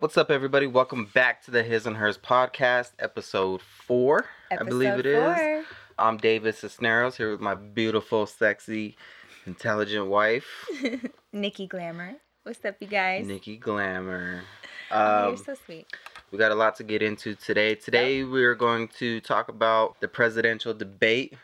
What's up, everybody? Welcome back to the His and Hers podcast, episode four, I believe it is. four. I'm David Cisneros here with my beautiful, sexy, intelligent wife, Nikki Glamour. What's up, you guys? Nikki Glamour. Oh, Um, You're so sweet. we got a lot to get into today. Today, we're going to talk about the presidential debate.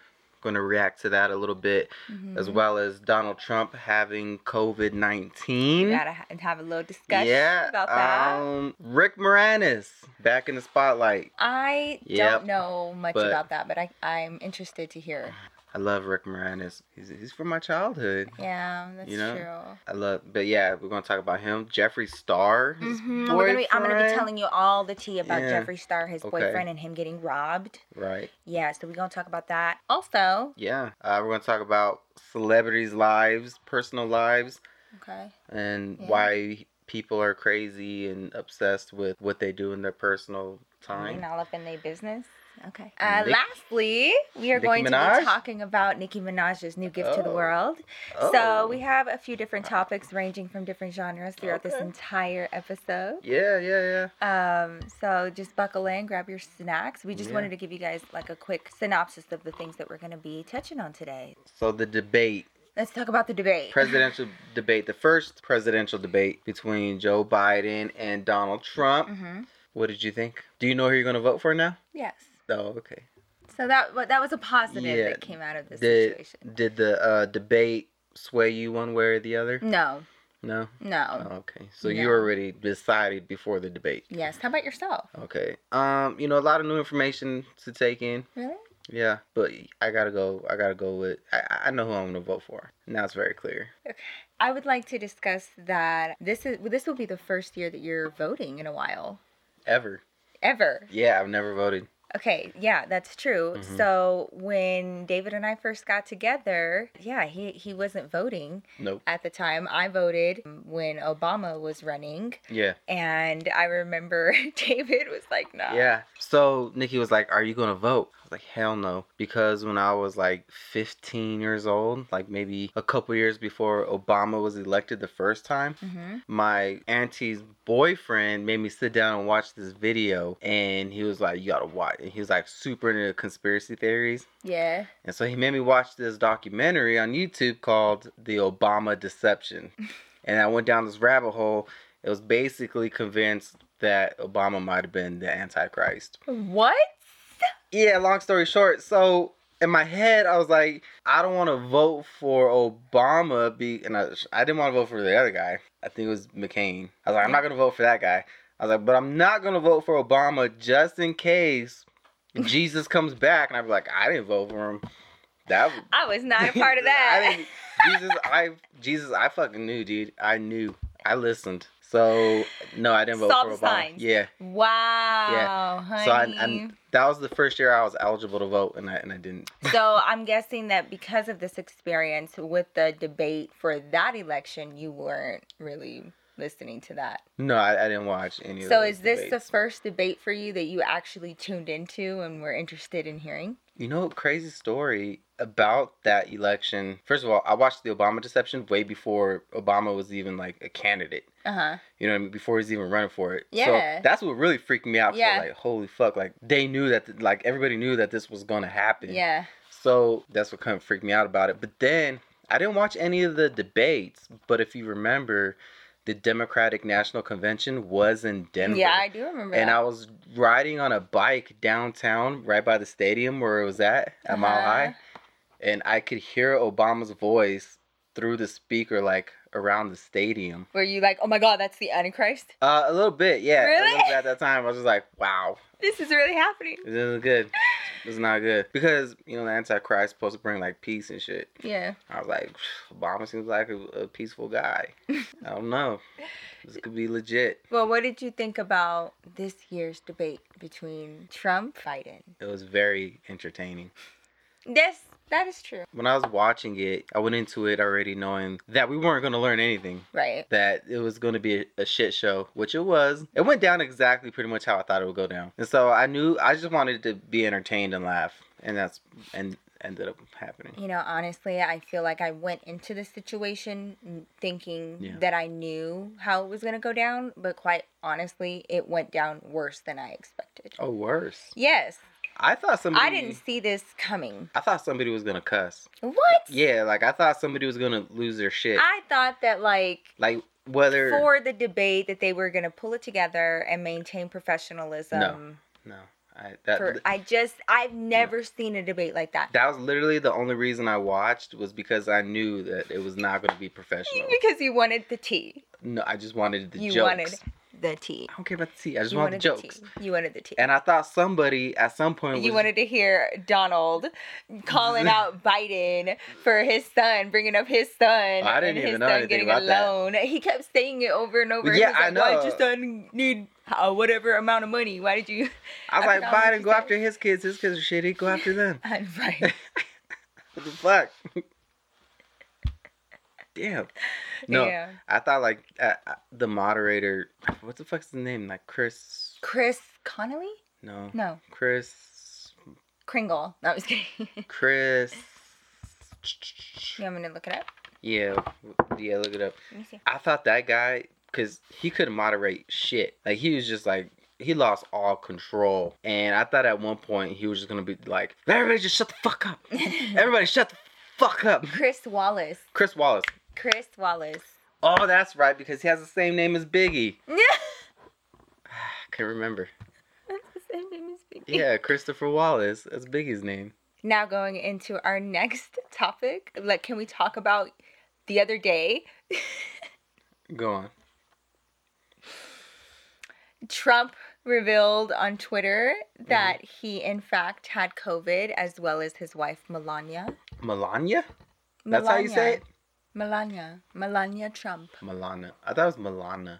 Going to react to that a little bit, as Mhm. well as Donald Trump having COVID 19. Gotta ha- have a little discussion Yeah, about that. um, Rick Moranis back in the spotlight. I Yep. don't know much But- about that, but I, I'm interested to hear. I love Rick Moranis. He's, he's from my childhood. Yeah, that's You know? true. I love, but yeah, we're gonna talk about him. Jeffree Star, Mhm. We're gonna be, I'm gonna be telling you all the tea about Yeah. Jeffree Star, his Okay. boyfriend, and him getting robbed. Right. Yeah, so we're gonna talk about that. Also, Yeah. Uh, we're gonna talk about celebrities' lives, personal lives, okay. and Yeah. why people are crazy and obsessed with what they do in their personal time. Being all up in their business. Okay. Uh, Nick- lastly, we are Nicki going to be talking about Nicki Minaj's new gift to the Oh. world. Oh. So we have a few different topics ranging from different genres throughout this entire episode. Yeah, yeah, yeah. Um, so just buckle in, grab your snacks. We just Yeah. wanted to give you guys like a quick synopsis of the things that we're going to be touching on today. So the debate, Let's talk about the debate. presidential debate, the first presidential debate between Joe Biden and Donald Trump. hmm What did you think? Do you know who you're gonna vote for now? Yes. Oh, okay. So that that was a positive Yeah. that came out of this Did situation. did the uh, debate sway you one way or the other? No, No. no. Oh, okay. So you already decided before the debate. Yes. How about yourself? Okay. Um, you know, a lot of new information to take in. Really? Yeah, but I gotta go. I gotta go with. I I know who I'm gonna vote for. Now it's very clear. Okay. I would like to discuss that this is this will be the first year that you're voting in a while. Ever. Ever. Yeah, I've never voted. Okay, yeah, that's true. Mhm. So when David and I first got together, yeah, he he wasn't voting Nope. at the time. I voted when Obama was running, Yeah. and I remember David was like, "No." Yeah. So Nikki was like, "Are you gonna vote?" I was like, "Hell no," because when I was like 15 years old, like maybe a couple years before Obama was elected the first time, hmm my auntie's boyfriend made me sit down and watch this video, and he was like, "You gotta watch." And he was like super into conspiracy theories, Yeah. and so he made me watch this documentary on YouTube called "The Obama Deception," and I went down this rabbit hole. It was basically convinced that Obama might have been the Antichrist. What? Yeah, long story short, so in my head I was like, I don't want to vote for Obama be and I, I didn't want to vote for the other guy. I think it was McCain. I was like, I'm not gonna vote for that guy. I was like, but I'm not gonna vote for Obama just in case Jesus comes back and I'd be like, I didn't vote for him. That I was not a part of I that. didn't, Jesus, I Jesus, I fucking knew, dude. I knew. I listened. So no, I didn't vote Saw for Obama. signs. Yeah. wow, So I, honey. I that was the first year I was eligible to vote, and I and I didn't. so I'm guessing that because of this experience with the debate for that election, you weren't really listening to that. No, I, I didn't watch any of So is this the first debate for you that you actually tuned into and were interested in hearing? You know, crazy story about that election. First of all, I watched the Obama deception way before Obama was even like a candidate. Uh huh. You know, what I mean? before he's even running for it. Yeah. So that's what really freaked me out. Yeah. So like, holy fuck! Like they knew that, like everybody knew that this was gonna happen. Yeah. So that's what kind of freaked me out about it. But then I didn't watch any of the debates. But if you remember, the Democratic National Convention was in Denver. Yeah, I do remember and that. I was riding on a bike downtown, right by the stadium where it was at, at Mile Uh-huh. High, and I could hear Obama's voice through the speaker, like around the stadium. Were you like, oh my god, that's the Antichrist? Uh, a little bit, yeah. A Really? little bit at that time, I was just like, wow, This is really happening. this isn't good. It's not good because you know the Antichrist is supposed to bring like peace and shit. Yeah. I was like, Obama seems like a, a peaceful guy. I don't know. This could be legit. Well, what did you think about this year's debate between Trump and Biden? It was very entertaining. Yes, that is true. When I was watching it, I went into it already knowing that we weren't going to learn anything. Right. That it was going to be a, a shit show, which it was. It went down exactly pretty much how I thought it would go down. And so I knew I just wanted to be entertained and laugh. And that's and ended up happening. You know, honestly, I feel like I went into this situation thinking Yeah. that I knew how it was going to go down, but quite honestly, it went down worse than I expected. Oh, worse. Yes, I thought somebody. I didn't see this coming. I thought somebody was gonna cuss. What? Yeah, like I thought somebody was gonna lose their shit. I thought that like like whether for the debate that they were going to pull it together and maintain professionalism. no, no. I that For, I just I've never seen a debate like that. that was literally the only reason I watched was because I knew that it was not gonna be professional. Because you wanted the tea. No, I just wanted the You jokes. wanted the tea. I don't care about the tea. I just You want the jokes. tea. You wanted the tea. And I thought somebody at some point was You wanted to hear Donald calling out Biden for his son, bringing up his son, I didn't and his even know son anything getting about a that. loan. He kept saying it over and over. Yeah, I like, Why did know. your son need uh, whatever amount of money? Why did you? I was I like, Biden, go after his kids. His kids are shitty. Go after them. right. what the fuck? Damn. No, Yeah. I thought like uh, uh, the moderator. What the fuck's the name? Like Chris? Chris Connolly? No, No, Chris. Kringle. No, I was kidding. Chris. you want me to look it up? Yeah, yeah. Look it up. Let me see. I thought that guy, cause he couldn't moderate shit. Like he was just like he lost all control. And I thought at one point he was just gonna be like, everybody just shut the fuck up. Everybody shut the fuck up. Chris Wallace. Chris Wallace. Chris Wallace. Oh, that's right, because he has the same name as Biggie. Yeah. I can't remember. That's the same name as Biggie. Yeah, Christopher Wallace. That's Biggie's name. Now going into our next topic, like, can we talk about the other day? Go on. Trump revealed on Twitter Mm-hmm. that he, in fact, had COVID as well as his wife Melania. Melania? That's how you say it? Melania. Melania Trump. Melania. Uh, I thought it was Milana.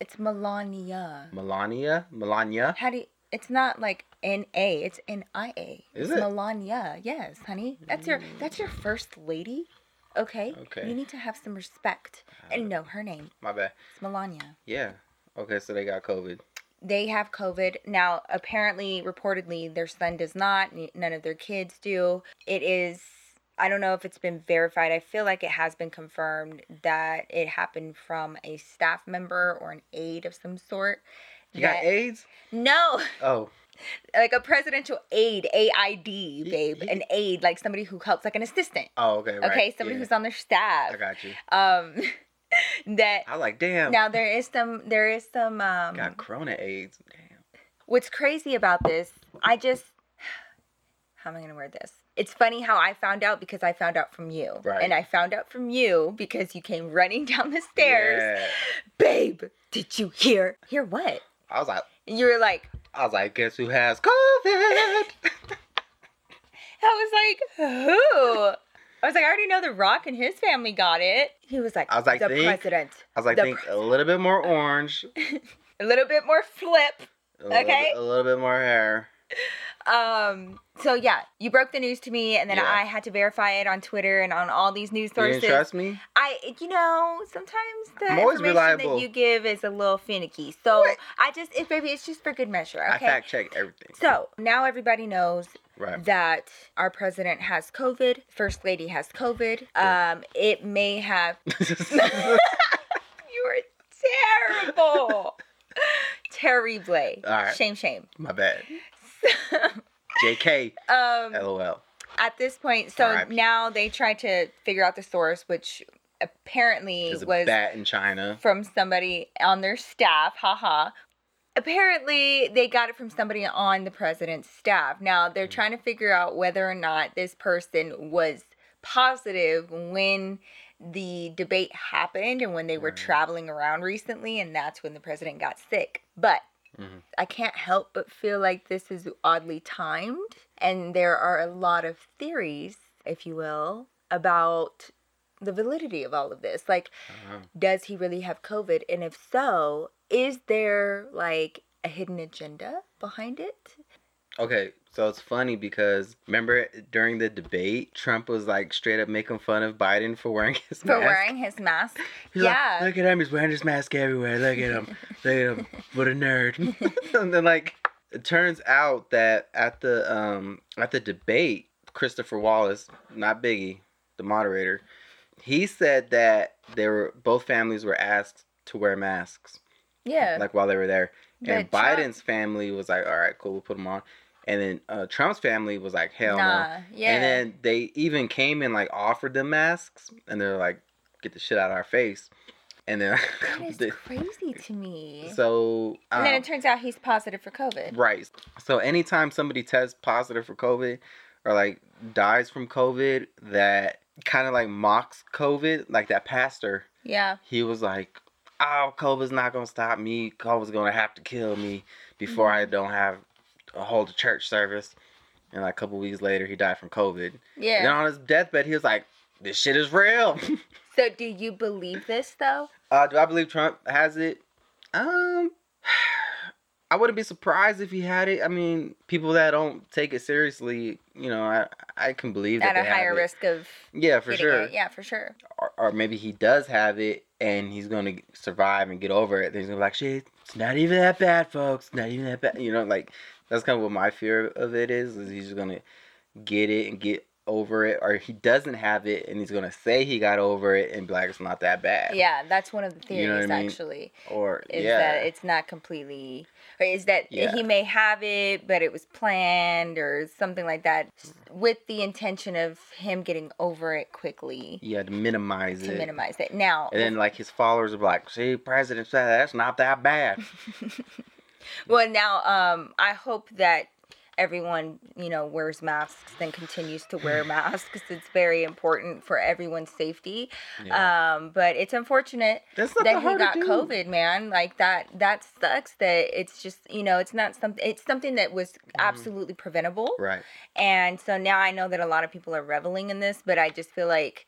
It's Melania. Melania? Melania? How do you, it's not like N A, it's N I A. Is It's it? Melania. Yes, honey. That's your mm. that's your first lady. Okay. Okay. You need to have some respect and uh, know her name. My bad. It's Melania. Yeah. Okay, so they got COVID. They have COVID. Now, apparently, reportedly, their son does not. None of their kids do. It is, I don't know if it's been verified. I feel like it has been confirmed that it happened from a staff member or an aide of some sort. You got that- AIDS? No, Oh. like a presidential aide, AID, babe. An aide, like somebody who helps, like an assistant. Oh, okay. Right. Okay, somebody yeah. who's on their staff. I got you. Um, that I like, damn. now there is some, there is some, um, got Corona AIDS. Damn. what's crazy about this, I just how am I gonna word this? It's funny how I found out because I found out from you. Right. And I found out from you because you came running down the stairs. Yeah. Babe, did you hear? Hear what? I was like, And you were like, I was like, guess who has COVID? I was like, who? I was like, I already know The Rock and his family got it. He was like, I was like, the think- president. I was like, The think a little bit more orange. A little bit more flip. A Okay. bit- a little bit more hair. Um. So yeah, you broke the news to me, and then Yeah. I had to verify it on Twitter and on all these news You sources. didn't trust me? I, you know, sometimes the I'm information reliable. that you give is a little finicky. So What? I just, it, maybe it's just for good measure. I fact check everything. so now everybody knows Right. that our president has COVID. First lady has COVID. Um, it may have. you are terrible. Terrible. All right. Shame, shame. My bad. JK. um, LOL. at this point, so now they try to figure out the source, which apparently There's a was bat in China. from somebody on their staff. Haha. Apparently, they got it from somebody on the president's staff. Now, they're trying to figure out whether or not this person was positive when the debate happened and when they were Right. traveling around recently, and that's when the president got sick. But Mhm. I can't help but feel like this is oddly timed, and there are a lot of theories, if you will, about the validity of all of this. Like, Uh-huh. does he really have COVID? And if so, is there like a hidden agenda behind it? Okay, so it's funny because remember during the debate, Trump was like straight up making fun of Biden for wearing his For mask. For wearing his mask? He's like, yeah. look at him, he's wearing his mask everywhere. Look at him. Look at him. What a nerd. and then like it turns out that at the um at the debate, Christopher Wallace, not Biggie, the moderator, he said that they were both families were asked to wear masks, Yeah. like while they were there, and Trump- Biden's family was like, "All right, cool, we'll put them on," and then uh, Trump's family was like, "Hell no." Yeah. And then they even came and like offered them masks, and they're like, "Get the shit out of our face," and then that is the- crazy to me. so and then um, it turns out he's positive for COVID. Right. So anytime somebody tests positive for COVID or like dies from COVID that kind of like mocks COVID, like that pastor, Yeah. he was like, "Oh, COVID's not gonna stop me. COVID's gonna have to kill me before I don't have hold a church service." And like a couple weeks later, he died from COVID. Yeah. And then on his deathbed, he was like, "This shit is real." So do you believe this though? uh, do I believe Trump has it? Um. I wouldn't be surprised if he had it. I mean, people that don't take it seriously, you know, I I can believe that At a higher risk of Yeah, for sure. it. Yeah, for sure. Or, or maybe he does have it and he's gonna survive and get over it. Then he's gonna be like, shit, it's not even that bad, folks. Not even that bad. You know, like that's kind of what my fear of it is. Is he's just gonna get it and get over it, or he doesn't have it and he's gonna say he got over it and be like, it's not that bad. Yeah, that's one of the theories You know I mean? actually. Or Is yeah. that it's not completely or is that Yeah. he may have it but it was planned or something like that with the intention of him getting over it quickly yeah, to minimize to it. To minimize it. Now And then like his followers are like, see, President said that's not that bad. Well, now um, I hope that everyone, you know, wears masks and continues to wear masks it's very important for everyone's safety. Yeah. Um, but it's unfortunate that that he got. COVID, man. Like that, that sucks. That it's just, you know, it's not something. It's something that was absolutely preventable. Right. And so now I know that a lot of people are reveling in this, but I just feel like,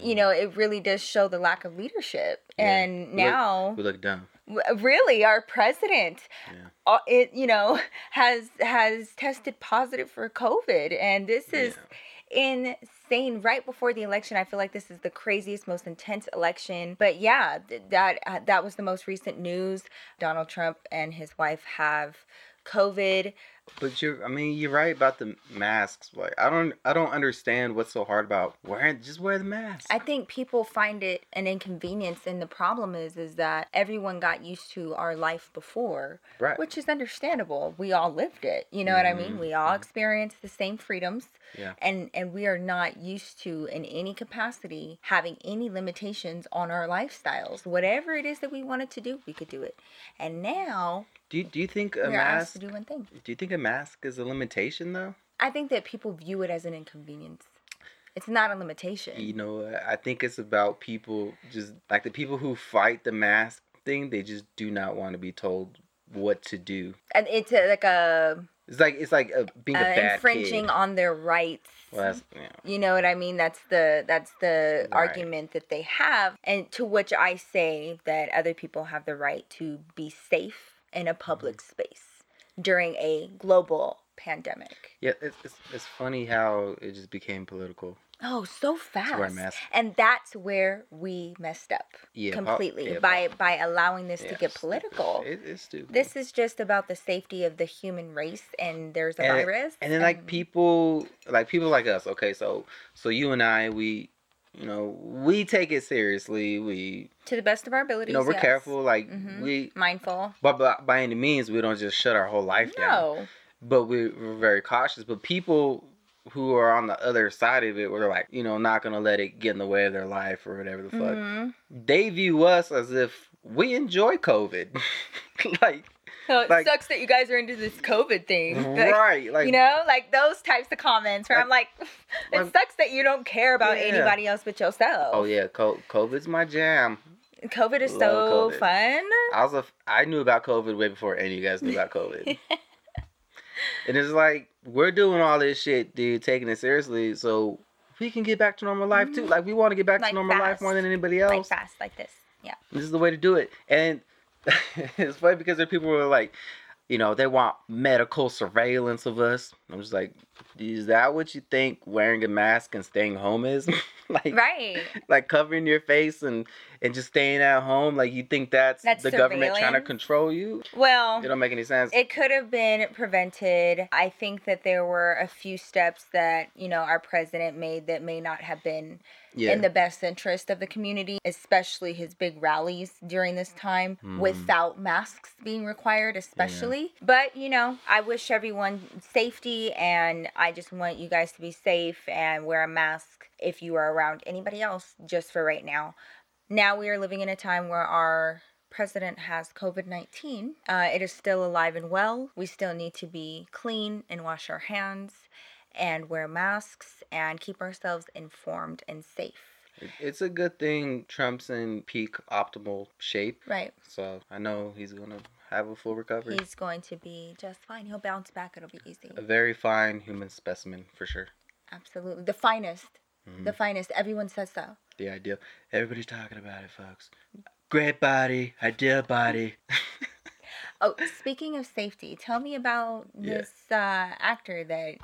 you know, it really does show the lack of leadership. Yeah. And We look- now We look dumb. really our president Yeah. uh, it you know has has tested positive for covid and this is insane right before the election i feel like this is the craziest most intense election but yeah th- that uh, that was the most recent news donald trump and his wife have covid But you're, I mean, you're right about the masks. Like, I don't, I don't understand what's so hard about wearing. Just wear the mask. I think people find it an inconvenience, and the problem is, is that everyone got used to our life before, Right. which is understandable. We all lived it. You know what I mean? We all mm-hmm. Mm-hmm. experienced the same freedoms, Yeah. and and we are not used to, in any capacity, having any limitations on our lifestyles. Whatever it is that we wanted to do, we could do it. And now Do you, do you think a asked mask? to do one thing. Do you think a mask is a limitation though? I think that people view it as an inconvenience. It's not a limitation. You know, I think it's about people just like the people who fight the mask thing. They just do not want to be told what to do. and it's a, like a It's like it's like a, being a uh, bad infringing kid. on their rights. Well, that's, yeah. You know what I mean? That's the that's the Right. argument that they have, and to which I say that other people have the right to be safe in a public space during a global pandemic. Yeah, it's, it's it's funny how it just became political. Oh, so fast. mask. And that's where we messed up Yeah, completely yeah, by by allowing this to Yeah, get stupid. political. It, it's stupid. This is just about the safety of the human race, and there's a and, virus. and then like people like people like us okay so so you and i we you know we take it seriously we to the best of our abilities. you know we're yes. careful like Mhm. we mindful. but by, by any means we don't just shut our whole life down No. but we, we're very cautious but people who are on the other side of it we're like you know not gonna let it get in the way of their life or whatever the fuck Mhm. they view us as if we enjoy covid like So it Like- sucks that you guys are into this COVID thing. Like, right like You know, like those types of comments where I'm like, it like- sucks that you don't care about Yeah. anybody else but yourself. oh yeah co- covid's my jam COVID is Love so COVID. fun. I was a, I knew about COVID way before any of you guys knew about COVID. and it's like we're doing all this shit, dude, taking it seriously, so we can get back to normal life too. Mm-hmm. Like we want to get back Like to normal life more than anybody Like else. fast, like this. Yeah. this is the way to do it. And it's funny because there are people who are like, you know, they want medical surveillance of us. I'm just like, is that what you think wearing a mask and staying home is? like, Right. like covering your face and and just staying at home. Like you think that's, That's the government trying to control you? Well, It don't make any sense. It could have been prevented. I think that there were a few steps that, you know, our president made that may not have been yeah. in the best interest of the community, especially his big rallies during this time Mhm. without masks being required, especially. But, you know, I wish everyone safety and I just want you guys to be safe and wear a mask if you are around anybody else just for right now. Now we are living in a time where our president has COVID 19. Uh, it is still alive and well. We still need to be clean and wash our hands and wear masks and keep ourselves informed and safe. It's a good thing Trump's in peak optimal shape. Right. So I know he's gonna have a full recovery. He's going to be just fine. He'll bounce back. It'll be easy. a very fine human specimen for sure. Absolutely. The finest. Mhm. The finest. Everyone says so. The ideal. Everybody's talking about it, folks. Great body, ideal body. Oh, speaking of safety, tell me about Yeah. this uh, actor that.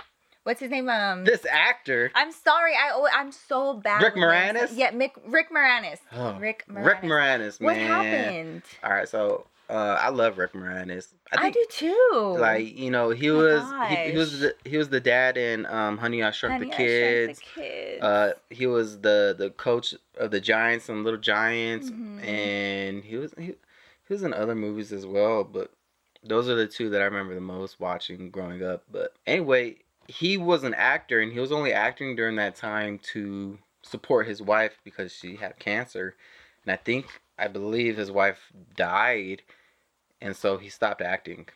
What's his name? Um. this actor. I'm sorry. I oh, I'm so bad. Rick. Moranis? Yeah, Mick, Rick Moranis. Oh, Rick Moranis. Rick Moranis, man. What happened? All right, so uh, I love Rick Moranis. I, do too. Like you know, he Oh was he, he was the he was the dad in um, Honey I Shrunk Honey, the I Shrunk the kids. Uh, he was the the coach of the Giants and Little Giants, Mhm. and he was he, he was in other movies as well. But those are the two that I remember the most watching growing up. But anyway, he was an actor, and he was only acting during that time to support his wife because she had cancer, and I think I believe his wife died, and so he stopped acting.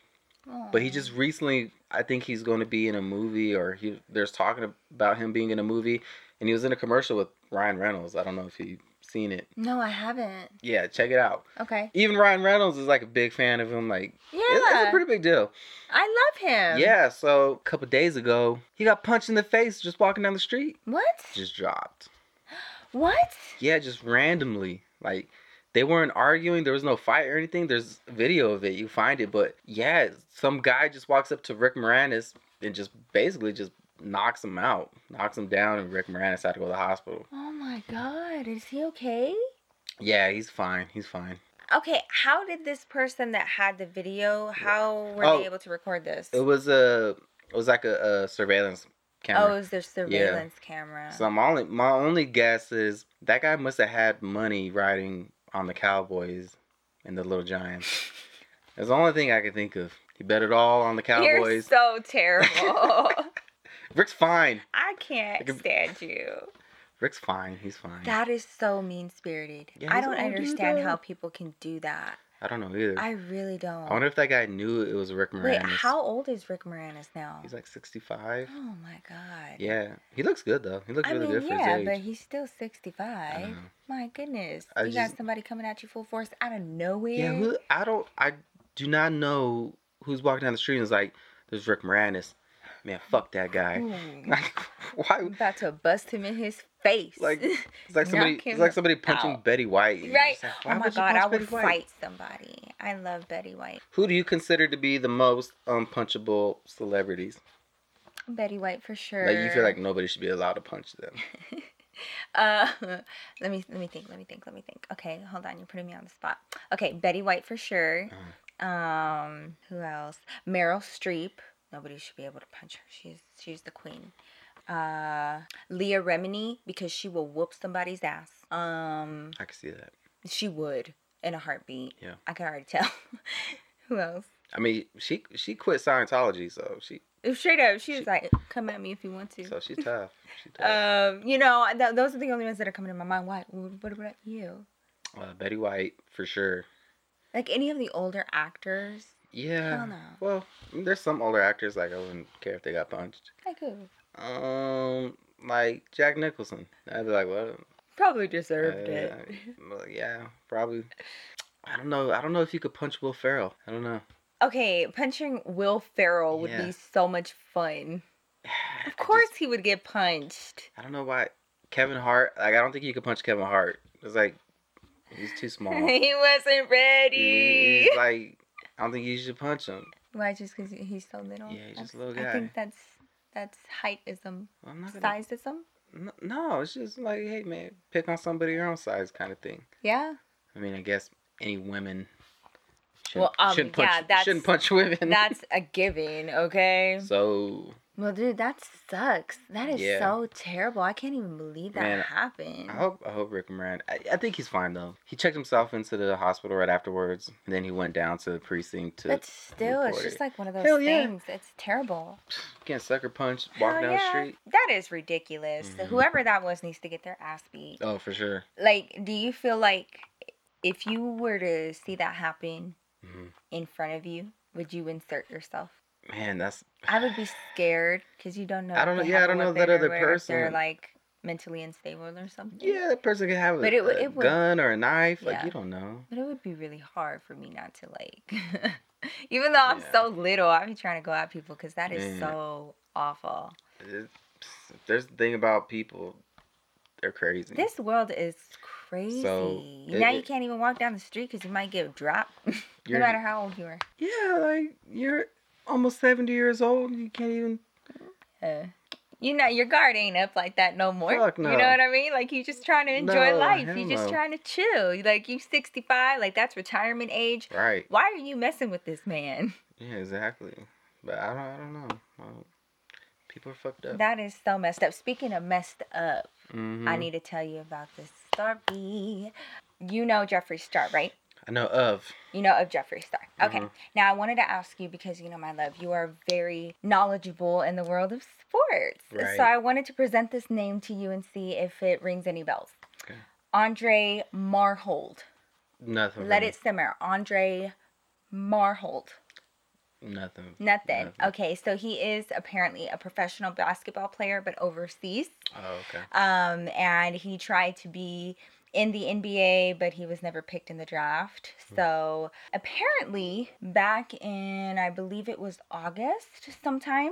But he just recently, I think he's going to be in a movie, or he there's talking about him being in a movie, and he was in a commercial with Ryan Reynolds. I don't know if you've seen it. No, I haven't. Yeah, check it out. Okay. Even Ryan Reynolds is like a big fan of him. Like, Yeah. it's, it's a pretty big deal. I love him. Yeah. So a couple days ago, he got punched in the face just walking down the street. What? Just dropped. What? Yeah, just randomly. Like they weren't arguing. There was no fight or anything. There's video of it. You find it. But yeah, some guy just walks up to Rick Moranis and just basically just knocks him out, knocks him down, and Rick Moranis had to go to the hospital. Oh my god. Is he okay? Yeah, he's fine. He's fine. Okay, how did this person that had the video, how were Oh, they able to record this? It was a, it was like a, a surveillance camera. oh, it was their surveillance camera. so my only, my only guess is that guy must have had money riding on the Cowboys and the Little Giants. That's the only thing I can think of. He bet it all on the Cowboys. You're Cowboys. so terrible. Rick's fine. I can't stand you. Rick's fine. He's fine. That is so mean spirited. Yeah, I don't an old dude, understand how people can do that. I don't know either. I really don't. I wonder if that guy knew it was Rick Moranis. Wait, how old is Rick Moranis now? He's like 65. oh my god. Yeah. He looks good though. He looks I really mean, good for yeah, his but he's still 65. My goodness. I you just- got somebody coming at you full force out of nowhere. Yeah, who, I don't. I do not know who's walking down the street and is like, "There's Rick Moranis." Man, fuck that guy. Ooh. Like, why? I'm about to bust him in his face. Like, It's like somebody. It's like somebody punching out. Betty White. Right? like, oh my god, I would Betty White? fight somebody. I love Betty White. Who do you consider to be the most unpunchable celebrities? Betty White for sure. Like you feel like nobody should be allowed to punch them. Uh, let me let me think. Let me think. Let me think. Okay, hold on. You're putting me on the spot. Okay, Betty White for sure. Uh-huh. Um, who else? Meryl Streep. Nobody should be able to punch her. She's she's the queen. Uh, Leah Remini because she will whoop somebody's ass. Um, I can see that. she would in a heartbeat. Yeah. I can already tell. who else? I mean, she she quit Scientology, so she Straight up, she was She- like, "Come at me if you want to." so she's tough. She's tough. Um, you know, th- those are the only ones that are coming to my mind. Why? What about you? Uh, Betty White for sure. Like any of the older actors? Yeah. No. Well, there's some older actors like I wouldn't care if they got punched. I could. Um, like Jack Nicholson. I'd be like, what? Probably deserved Uh, it. well, yeah, probably. I don't know. I don't know if you could punch Will Ferrell. I don't know. Okay, punching Will Ferrell would Yeah. be so much fun. Of course, just- he would get punched. I don't know why. Kevin Hart. Like I don't think you could punch Kevin Hart. It's like he's too small. he wasn't He- ready. he's like I don't think you should punch him. Why? Just because he's so little? Yeah, he's just a little I think that's that's heightism, I'm not gonna. sizeism. N- No, it's just like, hey man, pick on somebody your own size kind of thing. Yeah. I mean, I guess any women shouldn't, Well, um, shouldn't punch yeah, that's- shouldn't punch women. That's a giving, okay? so Well, dude, that sucks. That is Yeah. so terrible. I can't even believe that Man, happened. I hope I hope Rick Moran. I, I think he's fine though. He checked himself into the hospital right afterwards, and then he went down to the precinct to but still, it's just it. like one of those Hell yeah. things. It's terrible. Can't sucker punch, walk Hell down yeah. the street. That is ridiculous. Mhm. Whoever that was needs to get their ass beat. Oh, for sure. Like, do you feel like if you were to see that happen hmm in front of you, would you insert yourself? Man, that's I would be scared because you don't know. I don't know- yeah, I don't know that other if They're person- like mentally unstable or something. yeah. That person could have a, But it a it would- gun or a knife. Like you don't know. But it would be really hard for me not to like. Even though I'm Yeah. so little, I be trying to go at people because that is Man. so awful. There's the thing about people, they're crazy. This world is crazy. it- now you can't even walk down the street because you might get dropped, no matter how old you are. yeah, like you're almost seventy years old. You can't even. Uh, you know, your guard ain't up like that no more. Fuck You know what I mean? Like you just trying to enjoy No, life. You just no. trying to chill. Like you 65, like that's retirement age. Right. Why are you messing with this man? Yeah, exactly. But I don't. I don't know. Well, people are fucked up. That is so messed up. Speaking of messed up, Mhm. I need to tell you about this story. You know Jeffree Star, right? I know of. You know of Jeffree Star. Okay. Mhm. Now I wanted to ask you because you know my love, you are very knowledgeable in the world of sports. Right. So I wanted to present this name to you and see if it rings any bells. Okay. Andre Marhold. Nothing. Let it simmer. Andre Marhold. Nothing. Nothing. Nothing. Okay, so he is apparently a professional basketball player, but overseas. Oh, okay. Um, and he tried to be in the NBA, but he was never picked in the draft. Hmm. So apparently, back in I believe it was August sometime,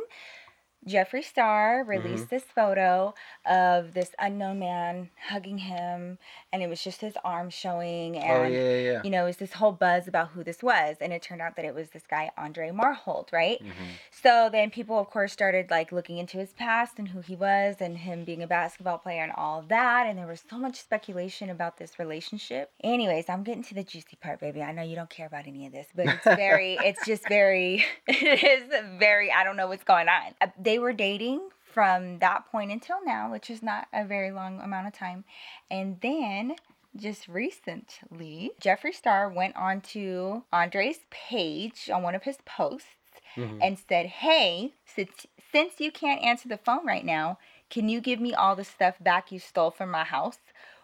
Jeffree Star released this photo of this unknown man hugging him, and it was just his arm showing. And oh yeah, yeah. you know, it was this whole buzz about who this was, and it turned out that it was this guy Andre Marhold, right? Mhm. So then people, of course, started like looking into his past and who he was, and him being a basketball player and all of that. And there was so much speculation about this relationship. Anyways, I'm getting to the juicy part, baby. I know you don't care about any of this, but it's very, it's just very, it is very. I don't know what's going on. Uh, They were dating from that point until now, which is not a very long amount of time, and then just recently, Jeffree Star went on to Andre's page on one of his posts Mhm. and said, Hey, since, since you can't answer the phone right now, can you give me all the stuff back you stole from my house?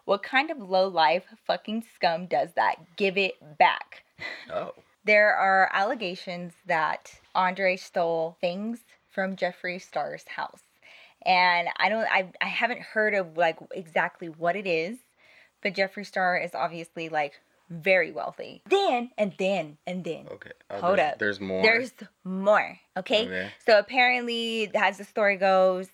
What kind of low life fucking scum does that? Give it back. Oh. There are allegations that Andre stole things from Jeffree Star's house. And I don't I I haven't heard of like exactly what it is, but Jeffree Star is obviously like very wealthy. Then and then and then Okay. Oh, Hold there's, up. There's more. there's more. Okay? Okay. So apparently, as the story goes,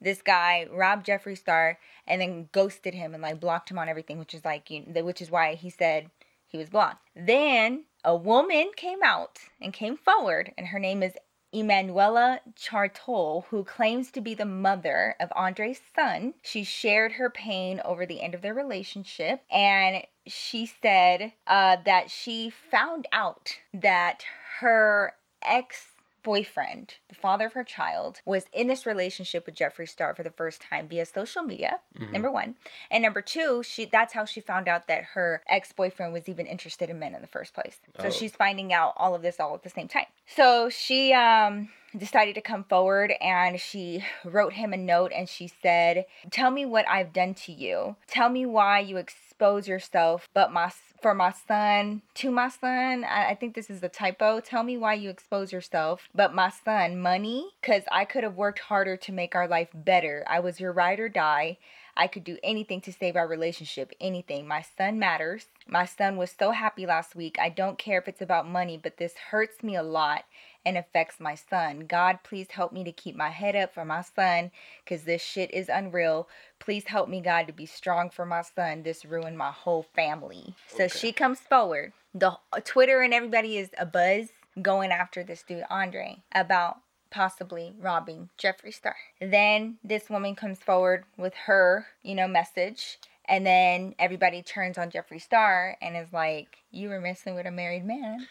this guy robbed Jeffree Star and then ghosted him and like blocked him on everything, which is like you, which is why he said he was blocked. Then a woman came out and came forward, and her name is Emanuela Chartol, who claims to be the mother of Andre's son. She shared her pain over the end of their relationship, and she said uh, that she found out that her ex boyfriend, the father of her child, was in this relationship with Jeffree Star for the first time via social media. Mhm. Number one, and number two, she that's how she found out that her ex boyfriend was even interested in men in the first place. So Oh. she's finding out all of this all at the same time. So she um decided to come forward and she wrote him a note and she said, "Tell me what I've done to you. Tell me why you expose yourself, but my for my son, to my son, I, I think this is a typo. Tell me why you expose yourself, but my son, money, because I could have worked harder to make our life better. I was your ride or die. I could do anything to save our relationship, anything. My son matters. My son was so happy last week. I don't care if it's about money, but this hurts me a lot and affects my son. God, please help me to keep my head up for my son because this shit is unreal. Please help me, God, to be strong for my son. This ruined my whole family. So Okay. she comes forward. The Twitter and everybody is a buzz going after this dude, Andre, about possibly robbing Jeffree Star. Then this woman comes forward with her, you know, message. And then everybody turns on Jeffree Star and is like, You were messing with a married man.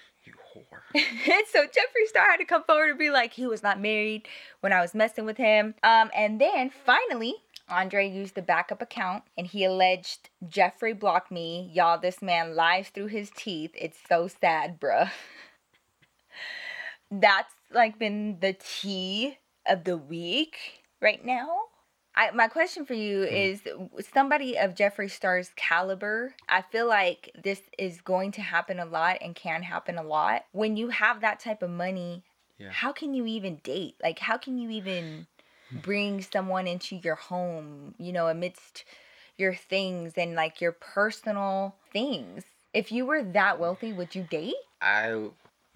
Whore. and so Jeffree Star had to come forward and be like, he was not married when I was messing with him. Um, and then finally, Andre used the backup account and he alleged Jeffree blocked me. Y'all, this man lies through his teeth. It's so sad, bruh. That's like been the tea of the week right now. I, my question for you mm-hmm. is somebody of Jeffree Star's caliber. I feel like this is going to happen a lot and can happen a lot. When you have that type of money, Yeah. how can you even date? Like, how can you even hmm. bring someone into your home, you know, amidst your things and like your personal things? If you were that mm. wealthy, would you date? I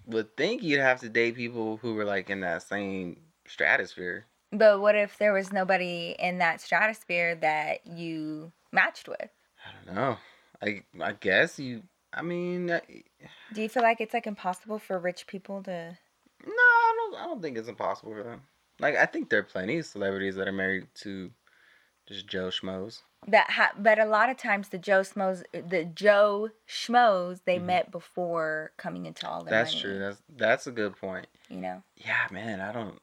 would think you'd have to date people who were like in that same stratosphere. But what if there was nobody in that stratosphere that you matched with? I don't know. I I guess you. I mean, I, Do you feel like it's like impossible for rich people to? no, I don't. I don't think it's impossible for them. Like I think there are plenty of celebrities that are married to just Joe schmoes. That ha- but a lot of times the Joe Schmoes, the Joe Schmoes, they Mhm. met before coming into all the That's money. true. That's that's a good point. You know, Yeah, man. I don't.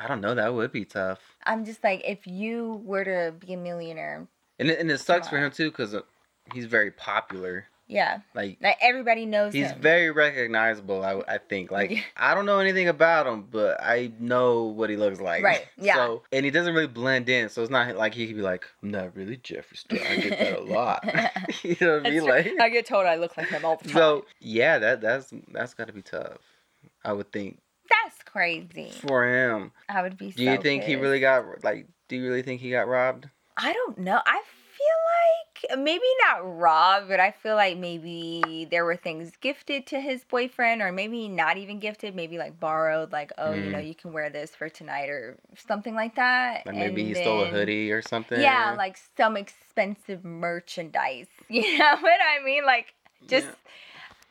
I don't know. That would be tough. I'm just like, if you were to be a millionaire, And it, and it sucks for uh him too because uh, he's very popular. yeah, Like like everybody knows he's him. very recognizable. I, I think. Yeah. Like I don't know anything about him, but I know what he looks like. Right, yeah. So and he doesn't really blend in. So it's not like he could be like, I'm not really Jeffree Star. I get that a lot. you know what I mean? Like I get told I look like him all the time. so yeah, that that's that's got to be tough. I would think crazy. for him. I would be. Do you so think he really got like? Do you really think he got robbed? I don't know. I feel like maybe not robbed, but I feel like maybe there were things gifted to his boyfriend, or maybe not even gifted, maybe like borrowed, like, oh, you know, Mm. you can wear this for tonight, or something like that. Like maybe And he stole a hoodie or something. Yeah, like some expensive merchandise. You know what I mean? Like, just. Yeah.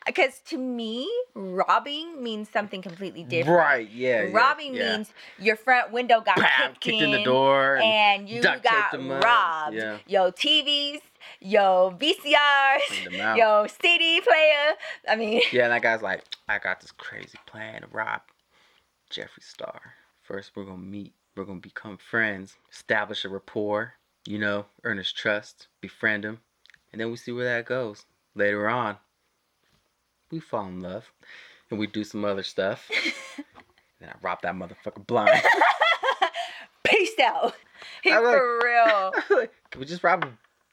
Because to me, robbing means something completely different. Right. Yeah. yeah, robbing yeah. means your front window got Pow, kicked, kicked in the door. And and you got taped 'em up. robbed. Yeah. Yo TVs, yo VCRs, yo CD player. I mean, Yeah, and that guy's like, I got this crazy plan to rob Jeffree Star. First, we're gonna meet. We're gonna become friends, establish a rapport. You know, earn his trust, befriend him, and then we see where that goes. Later on, we fall in love, and we do some other stuff. then I rob that motherfucker blind. peace out. I like- For real. can we just rob? A,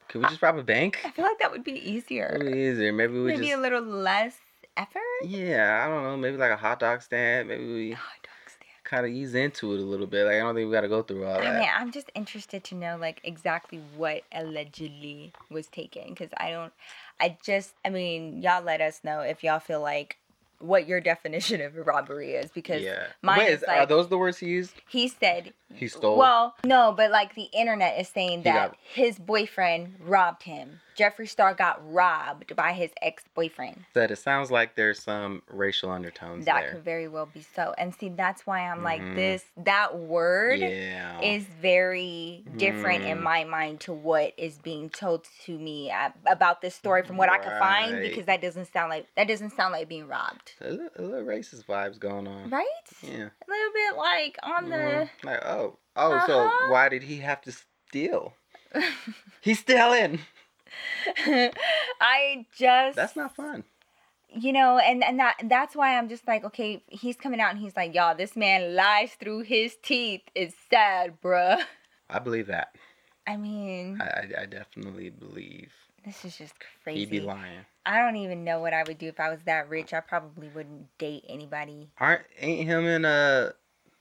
can we just rob a bank? I feel like that would be easier. Maybe easier. Maybe we Maybe just. a little less effort. Yeah, I don't know. Maybe like a hot dog stand. Maybe we Oh, dog stand. kind of ease into it a little bit. Like I don't think we got to go through all I that. mean, I'm just interested to know like exactly what allegedly was taken because I don't. I just, I mean, y'all let us know if y'all feel like what your definition of robbery is because yeah. mine Wait, is is, are those the words he used? he said He stole. Well, no, but like the internet is saying He that got- his boyfriend robbed him. Jeffree Star got robbed by his ex boyfriend. that it sounds like there's some racial undertones That there. could very well be so. And see, that's why I'm like Mhm. this. That word yeah. is very different in Mm. my mind to what is being told to me about this story from what I could find because that doesn't sound like that doesn't sound like being robbed, a, little, a little racist vibes going on. right? Yeah. A little bit like on Mhm. Like oh oh so Uh-huh. why did he have to steal? He's stealing. I just That's not fun. you know and and that that's why i'm just like okay he's coming out and he's like y'all this man lies through his teeth it's sad bruh I believe that. i mean I I, definitely believe this is just crazy. he'd be lying. i don't even know what i would do if i was that rich i probably wouldn't date anybody Aren't ain't him and uh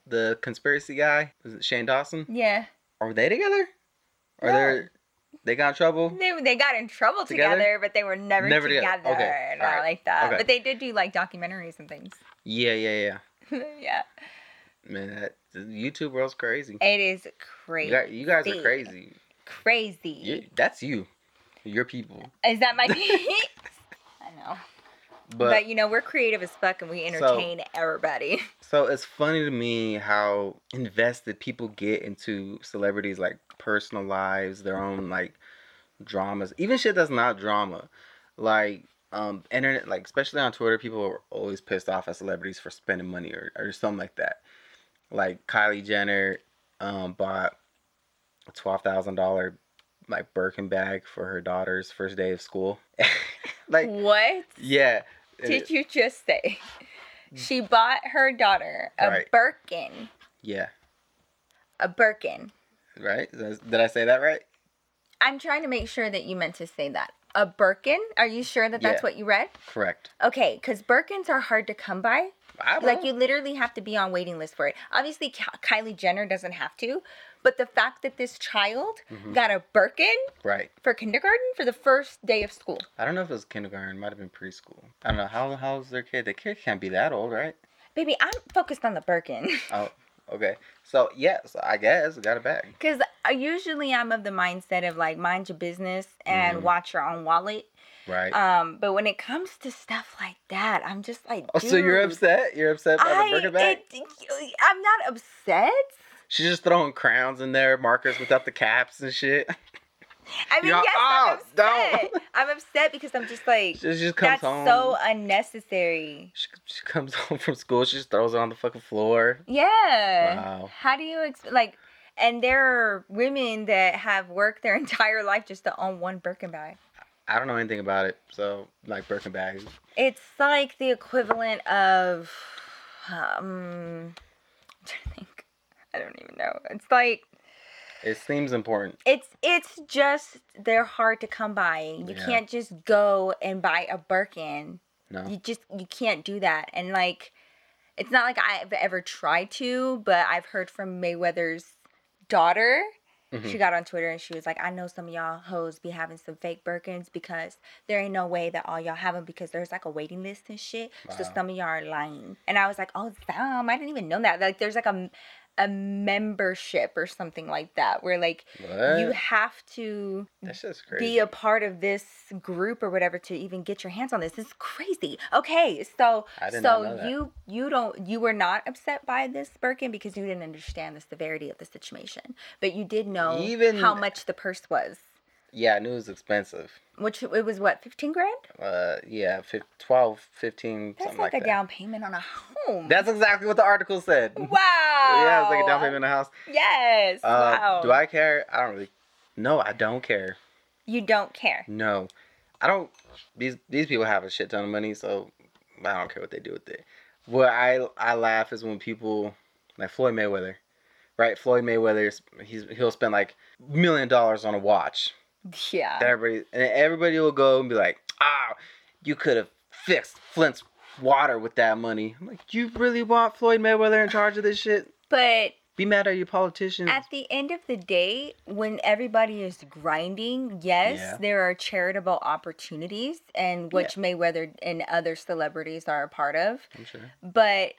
the conspiracy guy? Is it Shane Dawson? yeah Are they together? Are No. they they got in trouble? they, they got in trouble Together? together, but they were never, Never together, together. Okay, not alright, like that okay. but they did do like documentaries and things Yeah, yeah, yeah. yeah Man, that the YouTube world's crazy. it is You, crazy got, you guys are crazy. crazy You, that's you. Your people. is that my piece i know But, But, you know, we're creative as fuck and we entertain everybody. so it's funny to me how invested people get into celebrities like personal lives, their own like dramas, even shit that's not drama. Like um internet like especially on Twitter, people are always pissed off at celebrities for spending money or, or something like that. Like Kylie Jenner um bought a twelve thousand dollar like Birkin bag for her daughter's first day of school. like what yeah. did you just say? She bought her daughter a Right. Birkin. Yeah. A Birkin. Right? Did I say that right? I'm trying to make sure that you meant to say that. A Birkin? Are you sure that that's Yeah. what you read? Correct. Okay, because Birkins are hard to come by. Like you literally have to be on waiting list for it. Obviously, Kylie Jenner doesn't have to, but the fact that this child Mm-hmm. got a Birkin Right. for kindergarten for the first day of school. I don't know if it was kindergarten. Might have been preschool. I don't know. How how's their kid? The kid can't be that old, right? Baby, I'm focused on the Birkin Oh, okay. So yes, I guess I got a bag. because usually I'm of the mindset of like mind your business and Mhm. watch your own wallet. Right. Um, but when it comes to stuff like that, I'm just like, oh, so you're upset? You're upset by the I, Birkin bag? it, I'm not upset. She's just throwing crowns in there, markers without the caps and shit. I mean, You're- yes, I'm oh, upset. don't. I'm upset because I'm just like, She just comes that's home. so unnecessary. She, she comes home from school. She just throws it on the fucking floor. Yeah. Wow. How do you ex- like? And there are women that have worked their entire life just to own one Birkin bag. I don't know anything about it. So like Birkin bags. It's like the equivalent of, um, I'm trying to think. I don't even know. It's like It seems important. it's it's just they're hard to come by. You Yeah. can't just go and buy a Birkin. No. You just you can't do that. And like it's not like I've ever tried to, but I've heard from Mayweather's daughter. Mhm. She got on Twitter and she was like, I know some of y'all hoes be having some fake Birkins because there ain't no way that all y'all have them because there's like a waiting list and shit. So some of y'all are lying. And I was like, oh, damn, I didn't even know that. Like, there's like a, a membership or something like that where like What? you have to be a part of this group or whatever to even get your hands on this. It's crazy. Okay, so so not know that. you you don't you were not upset by this Birkin because you didn't understand the severity of the situation, but you did know Even- how much the purse was. Yeah, I knew it was expensive. Which it was what fifteen grand? Uh, yeah, fif- 12, 15, That's something like, like, a that. down payment on a home. That's exactly what the article said. wow. Yeah, it's like a down payment on a house. Yes. Uh, wow. Do I care? I don't really. No, I don't care. You don't care. No, I don't. These these people have a shit ton of money, so I don't care what they do with it. What I I laugh is when people like Floyd Mayweather, right? Floyd Mayweather, he's he'll spend like million dollars on a watch. Yeah. Everybody and everybody will go and be like, "Ah, you could have fixed Flint's water with that money." I'm like, "You really want Floyd Mayweather in charge of this shit? But Be mad at your politicians." At the end of the day, when everybody is grinding, yes, Yeah. there are charitable opportunities, and which Mayweather and other celebrities are a part of. I'm sure. But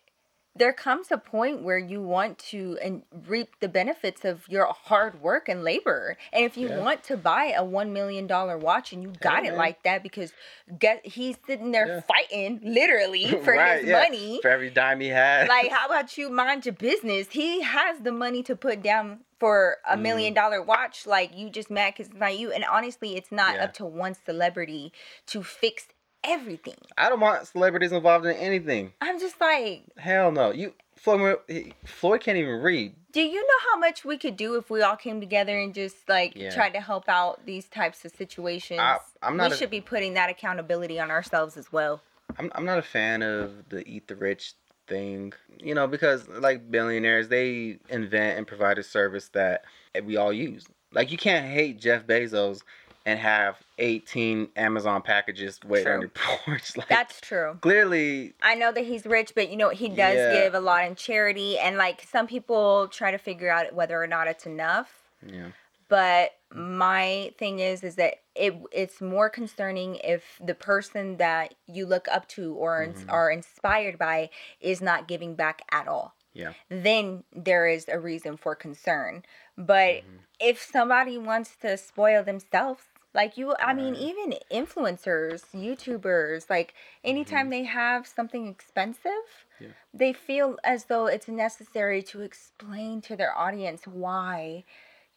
there comes a point where you want to and reap the benefits of your hard work and labor. And if you Yeah. want to buy a one million dollar watch and you got it like that because get he's sitting there Yeah. fighting literally for Right, his money for every dime he has. like how about you mind your business he has the money to put down for a Mm. million dollar watch like you just mad because it's not you and honestly it's not up to one celebrity to fix everything I don't want celebrities involved in anything. i'm just like Hell no. You Floyd Floyd can't even read. do you know how much we could do if we all came together and just like Yeah. tried to help out these types of situations I- I'm not we a- should be putting that accountability on ourselves as well I'm I'm not a fan of the eat the rich thing. You know, because like billionaires, they invent and provide a service that we all use. Like you can't hate Jeff Bezos and have 18 Amazon packages waiting on True. your porch. Like that's true clearly, I know that he's rich, but you know he does Yeah. give a lot in charity, and like some people try to figure out whether or not it's enough. yeah. But my thing is, is that it it's more concerning if the person that you look up to or ins- Mhm. are inspired by is not giving back at all. Yeah. Then there is a reason for concern. But Mhm. if somebody wants to spoil themselves Like you, I mean, even influencers, YouTubers, like anytime mm-hmm. they have something expensive, Yeah. they feel as though it's necessary to explain to their audience why,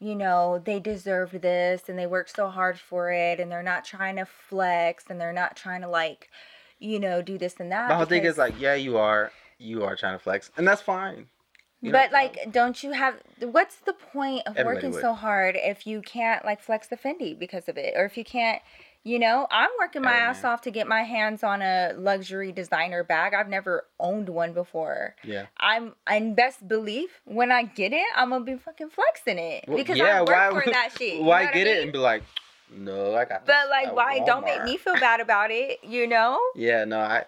you know, they deserve this and they work so hard for it and they're not trying to flex and they're not trying to like, you know, do this and that. The whole thing is like, yeah, you are, you are trying to flex, and that's fine. You know, but like, don't you have? What's the point of working would. so hard if you can't like flex the Fendi because of it, or if you can't, you know? I'm working my ass off to get my hands on a luxury designer bag. I've never owned one before. yeah. I'm in best belief when I get it, I'm gonna be fucking flexing it Well, because yeah, I work why, for that shit. you Why know what I get it and be like, no, I got. But like, why? Don't make me feel bad about it. You know? Yeah, no, I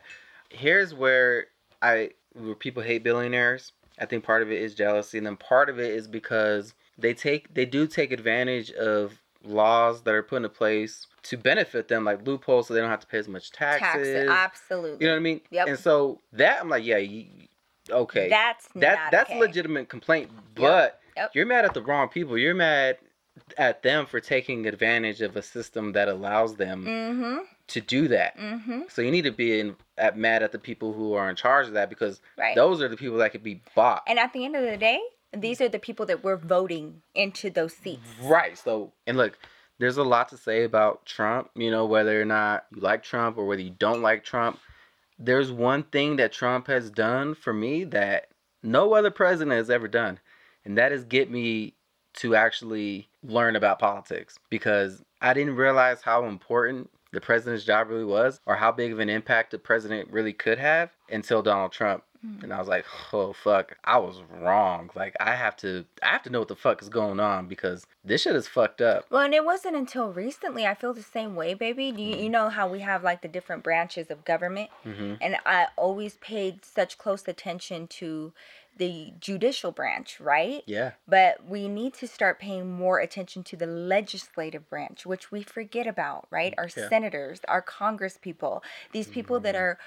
here's where I where people hate billionaires. I think part of it is jealousy, and then part of it is because they take they do take advantage of laws that are put into place to benefit them, like loopholes, so they don't have to pay as much taxes. Tax, absolutely. you know what I mean? Yep. And so that I'm like, yeah, you, okay, That's that that's okay. a legitimate complaint, but Yep. you're mad at the wrong people. You're mad at them for taking advantage of a system that allows them Mm-hmm. to do that. Mm-hmm. So you need to be in, at mad at the people who are in charge of that because Right. those are the people that could be bought. And at the end of the day, these are the people that we're voting into those seats. Right. So and look, there's a lot to say about Trump. You know whether or not you like Trump or whether you don't like Trump. There's one thing that Trump has done for me that no other president has ever done, and that is get me to actually learn about politics because I didn't realize how important the president's job really was or how big of an impact the president really could have until Donald Trump. And I was like, "Oh fuck, I was wrong. Like I have to I have to know what the fuck is going on because this shit is fucked up." Well, and it wasn't until recently I feel the same way, baby. Do Mm-hmm. you, you know how we have like the different branches of government? Mhm. And I always paid such close attention to the judicial branch, right? Yeah. But we need to start paying more attention to the legislative branch, which we forget about, right? Our Yeah. senators, our congress people, these people that Mhm. are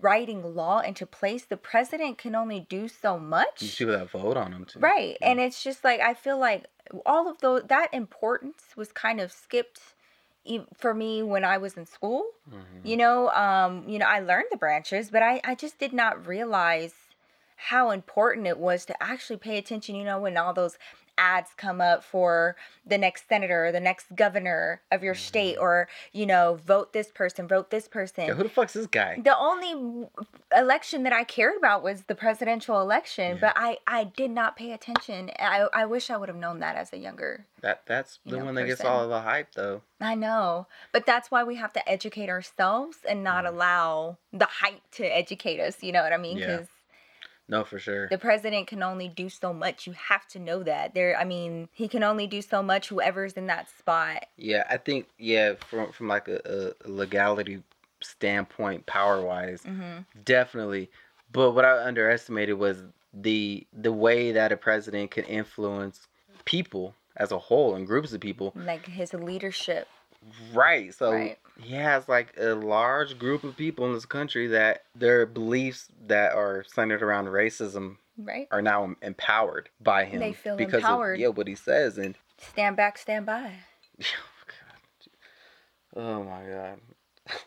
writing law into place. The president can only do so much. These people that vote on him too. Right. Yeah. And it's just like I feel like all of those that importance was kind of skipped for me when I was in school. Mhm. You know, um, you know, I learned the branches, but I I just did not realize how important it was to actually pay attention, you know, when all those ads come up for the next senator or the next governor of your state or, you know, vote this person, vote this person Yeah, who the fuck's this guy? the only election that I cared about was the presidential election, Yeah. but I I did not pay attention. I I wish I would have known that as a younger. That that's the know, one that gets person. all the hype though. I know, but that's why we have to educate ourselves and not Mhm. allow the hype to educate us. You know what I mean? Yeah. No, for sure. the president can only do so much. You have to know that. There, I mean, he can only do so much. Whoever's in that spot. Yeah, I think yeah, from from like a, a legality standpoint, power wise, hmm definitely. But what I underestimated was the the way that a president can influence people as a whole and groups of people. Like his leadership. Right. So Right. He has like a large group of people in this country that their beliefs that are centered around racism Right. are now empowered by him They feel because empowered. of yeah what he says and Stand back. Stand by. oh my god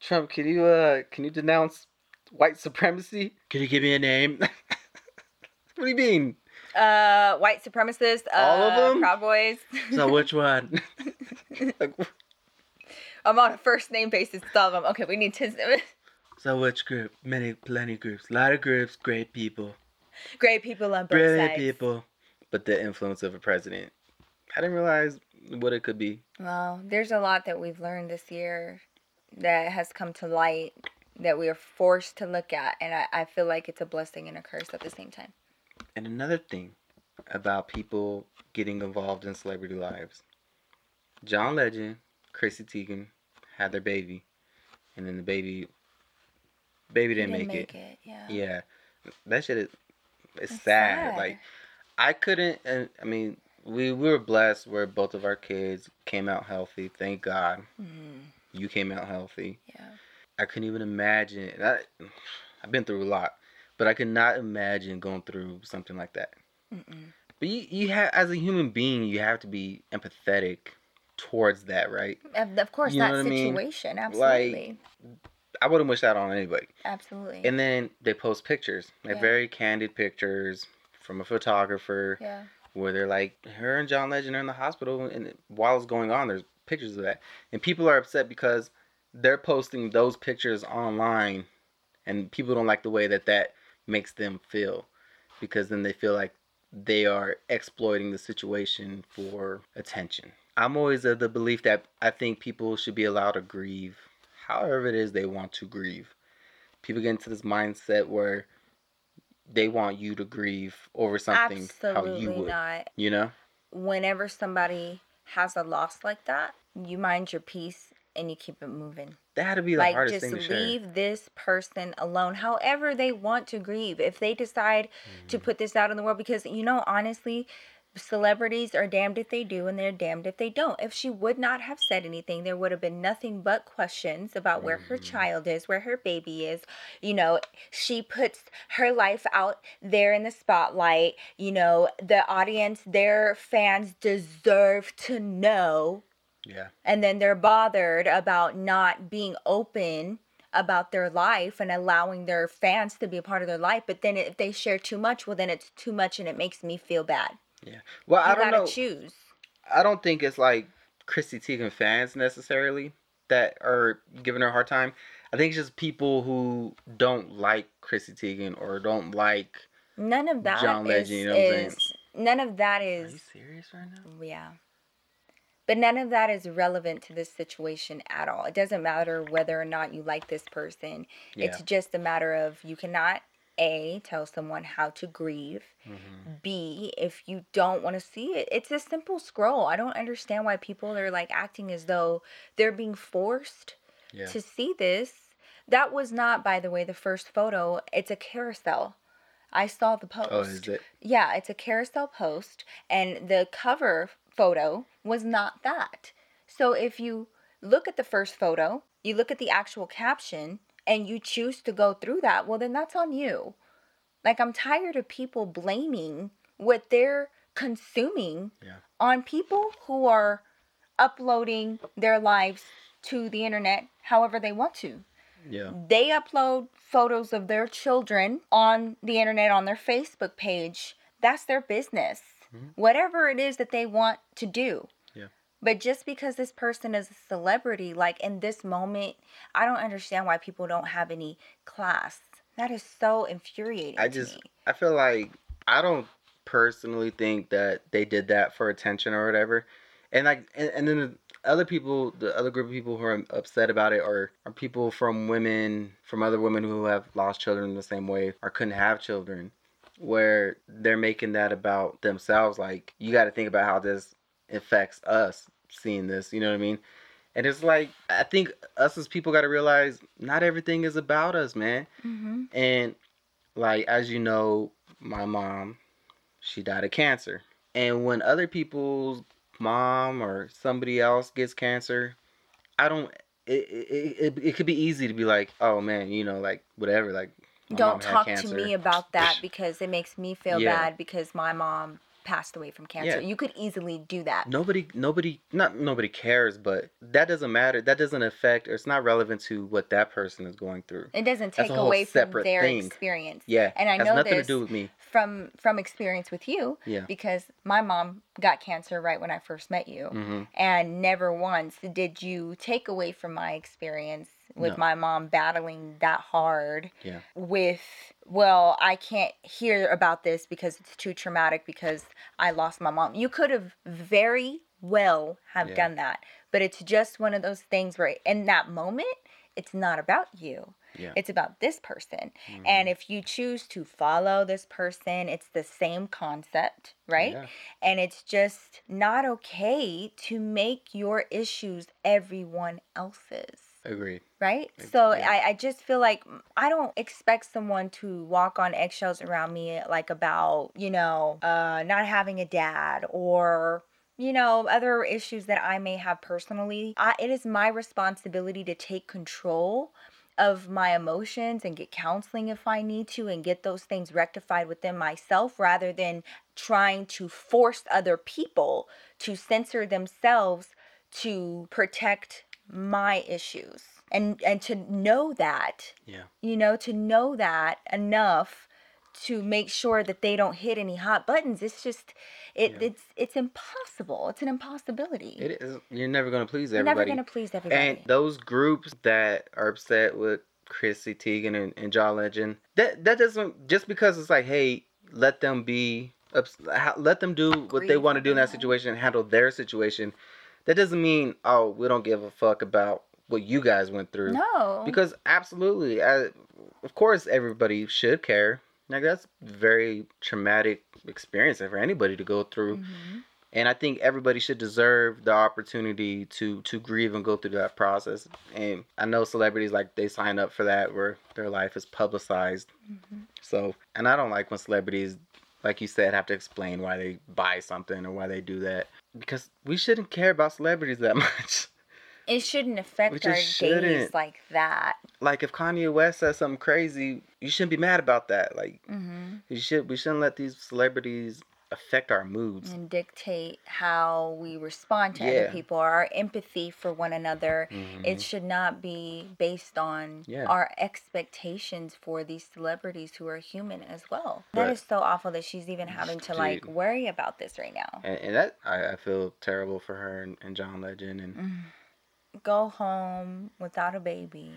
Trump can you uh can you denounce white supremacy can you give me a name what do you mean Uh, white supremacists. Uh, All of them? Proud Boys. so which one like, I'm on a first name basis with all of them. Okay, we need to. so which group many plenty groups a lot of groups great people Great people on both brilliant sides. people but the influence of a president I didn't realize what it could be Well, there's a lot that we've learned this year that has come to light that we are forced to look at, and I, I feel like it's a blessing and a curse at the same time. And another thing about people getting involved in celebrity lives. John Legend, Chrissy Teigen had their baby, and then the baby, baby didn't, Didn't make, it. Yeah. Yeah, that shit is it's, It's sad. sad. Like I couldn't. I mean, we, we were blessed where both of our kids came out healthy. Thank God Mhm. you came out healthy. Yeah. I couldn't even imagine. I, I've been through a lot, but I could not imagine going through something like that. Mm-mm. But you, you have, as a human being, you have to be empathetic towards that, right? Of, course, You know that what I mean? situation. Absolutely. I wouldn't wish that on anybody. Absolutely. And then they post pictures, like Yeah. very candid pictures from a photographer, yeah. where they're like, her and John Legend are in the hospital, and while it's going on, there's pictures of that, and people are upset because they're posting those pictures online, and people don't like the way that that makes them feel, because then they feel like they are exploiting the situation for attention. I'm always of the belief that I think people should be allowed to grieve, however it is they want to grieve. People get into this mindset where they want you to grieve over something how Absolutely you would. not. You know? Whenever somebody has a loss like that, you mind your peace and you keep it moving. That had to be the like hardest just thing to share. leave this person alone however they want to grieve if they decide to Mm. put this out in the world because you know honestly celebrities are damned if they do and they're damned if they don't. If she would not have said anything there would have been nothing but questions about where her Mhm. child is where her baby is. You know she puts her life out there in the spotlight. You know the audience their fans deserve to know Yeah. and then they're bothered about not being open about their life and allowing their fans to be a part of their life. But then if they share too much well then it's too much and it makes me feel bad Yeah. Well, you I don't gotta know. choose I don't think it's like Chrissy Teigen fans necessarily that are giving her a hard time. I think it's just people who don't like Chrissy Teigen or don't like. none of that John Legend, is- you know what I'm saying? none of that is. Are you serious right now? Mm, yeah but none of that is relevant to this situation at all it doesn't matter whether or not you like this person Yeah. it's just a matter of you cannot a tell someone how to grieve hmm B, if you don't want to see it, it's a simple scroll. I don't understand why people are like acting as though they're being forced Yeah. to see this. That was not, by the way, the first photo. It's a carousel. I saw the post. Oh, is it? Yeah, it's a carousel post, and the cover photo was not that. So if you look at the first photo, you look at the actual caption, and you choose to go through that, well, then that's on you. Like, I'm tired of people blaming what they're consuming Yeah. on people who are uploading their lives to the internet however they want to Yeah. they upload photos of their children on the internet on their Facebook page. That's their business. Mhm. Whatever it is that they want to do. But just because this person is a celebrity, like in this moment, I don't understand why people don't have any class. That is so infuriating. I just me. I feel like I don't personally think that they did that for attention or whatever. And like and, and then the other people the other group of people who are upset about it are, are people from women from other women who have lost children in the same way or couldn't have children where they're making that about themselves like you got to think about how this affects us seeing this you know what i mean and it's like i think us as people got to realize not everything is about us man Mhm. and like as you know, my mom, she died of cancer. And when other people's mom or somebody else gets cancer, I don't. It it, it, it could be easy to be like, oh man, you know, like whatever, like. Don't talk to me about that because it makes me feel Yeah. bad because my mom passed away from cancer. Yeah. You could easily do that. Nobody, nobody, not nobody cares, but that doesn't matter. That doesn't affect, or it's not relevant to what that person is going through. It doesn't take away from their thing. experience. Yeah, And I has know nothing this to do with me. from from experience with you Yeah. because my mom got cancer right when I first met you. hmm And never once did you take away from my experience with No. my mom battling that hard Yeah. with well, I can't hear about this because it's too traumatic because I lost my mom. You could have very well have Yeah. done that. But it's just one of those things where in that moment it's not about you. Yeah. It's about this person. Mhm. And if you choose to follow this person, it's the same concept, right? Yeah. And it's just not okay to make your issues everyone else's. Agreed. Right? So yeah. I, I just feel like mm, I don't expect someone to walk on eggshells around me like about, you know, uh, not having a dad or you know, other issues that I may have personally. I, it is my responsibility to take control of my emotions and get counseling if I need to and get those things rectified within myself rather than trying to force other people to censor themselves to protect my issues and and to know that Yeah. you know to know that enough to make sure that they don't hit any hot buttons it's just it Yeah. it's it's impossible it's an impossibility It is. You're never gonna please everybody you're never gonna please everybody And those groups that are upset with Chrissy Teigen and, and John Legend, that that doesn't just because it's like, hey, let them be, let them do what they want to do in that that. situation and handle their situation. That doesn't mean, oh, we don't give a fuck about what you guys went through. no Because absolutely, I, of course, everybody should care. Like that's very traumatic experience for anybody to go through Mhm. and I think everybody should deserve the opportunity to to grieve and go through that process. And I know celebrities like they sign up for that where their life is publicized. Mhm. So, and I don't like when celebrities, like you said, have to explain why they buy something or why they do that because we shouldn't care about celebrities that much. It shouldn't affect just our days shouldn't. like that like if Kanye West says something crazy, you shouldn't be mad about that. Like hmm you should, we shouldn't let these celebrities affect our moods. and dictate how we respond to Yeah. other people our empathy for one another Mhm. it should not be based on Yeah. our expectations for these celebrities who are human as well that Right. is so awful that she's even having to like worry about this right now and, and that I, I feel terrible for her and, and John Legend and. Mm. Go home without a baby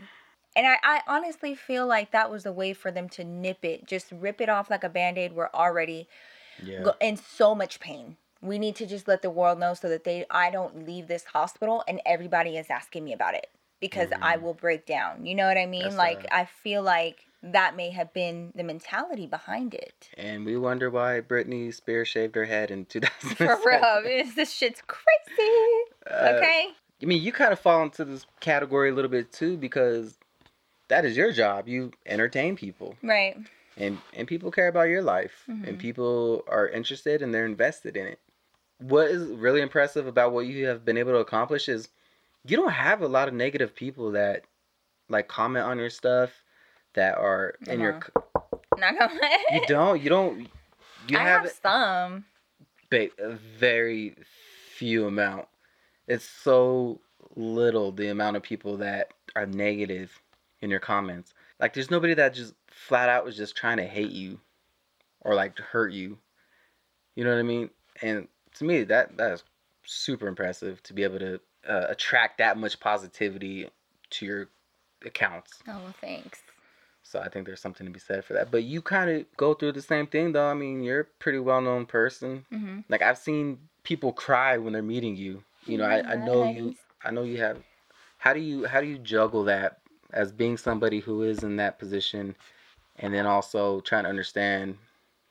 and I, I honestly feel like that was a way for them to nip it just rip it off like a band-aid we're already Yeah. go- in so much pain. We need to just let the world know so that they I don't leave this hospital and everybody is asking me about it because I will break down. You know what I mean? That's, like I feel like that may have been the mentality behind it. And we wonder why Britney Spears shaved her head in 2000. For real, this shit's crazy. Uh, Okay. I mean, you kind of fall into this category a little bit too because that is your job. You entertain people, Right. and and people care about your life, Mhm. and people are interested and they're invested in it. What is really impressive about what you have been able to accomplish is you don't have a lot of negative people that like comment on your stuff that are in your. Uh-huh. Not gonna You don't. You don't. You I have have some. but a very few amount. It's so little the amount of people that are negative in your comments. Like there's nobody that just flat out was just trying to hate you or like hurt you. You know what I mean? And to me that that is super impressive to be able to uh, attract that much positivity to your accounts. Oh, thanks. So I think there's something to be said for that. But you kind of go through the same thing though. I mean, you're a pretty well-known person. hmm Like I've seen people cry when they're meeting you. You know, I, I know you I know you have how do you how do you juggle that as being somebody who is in that position and then also trying to understand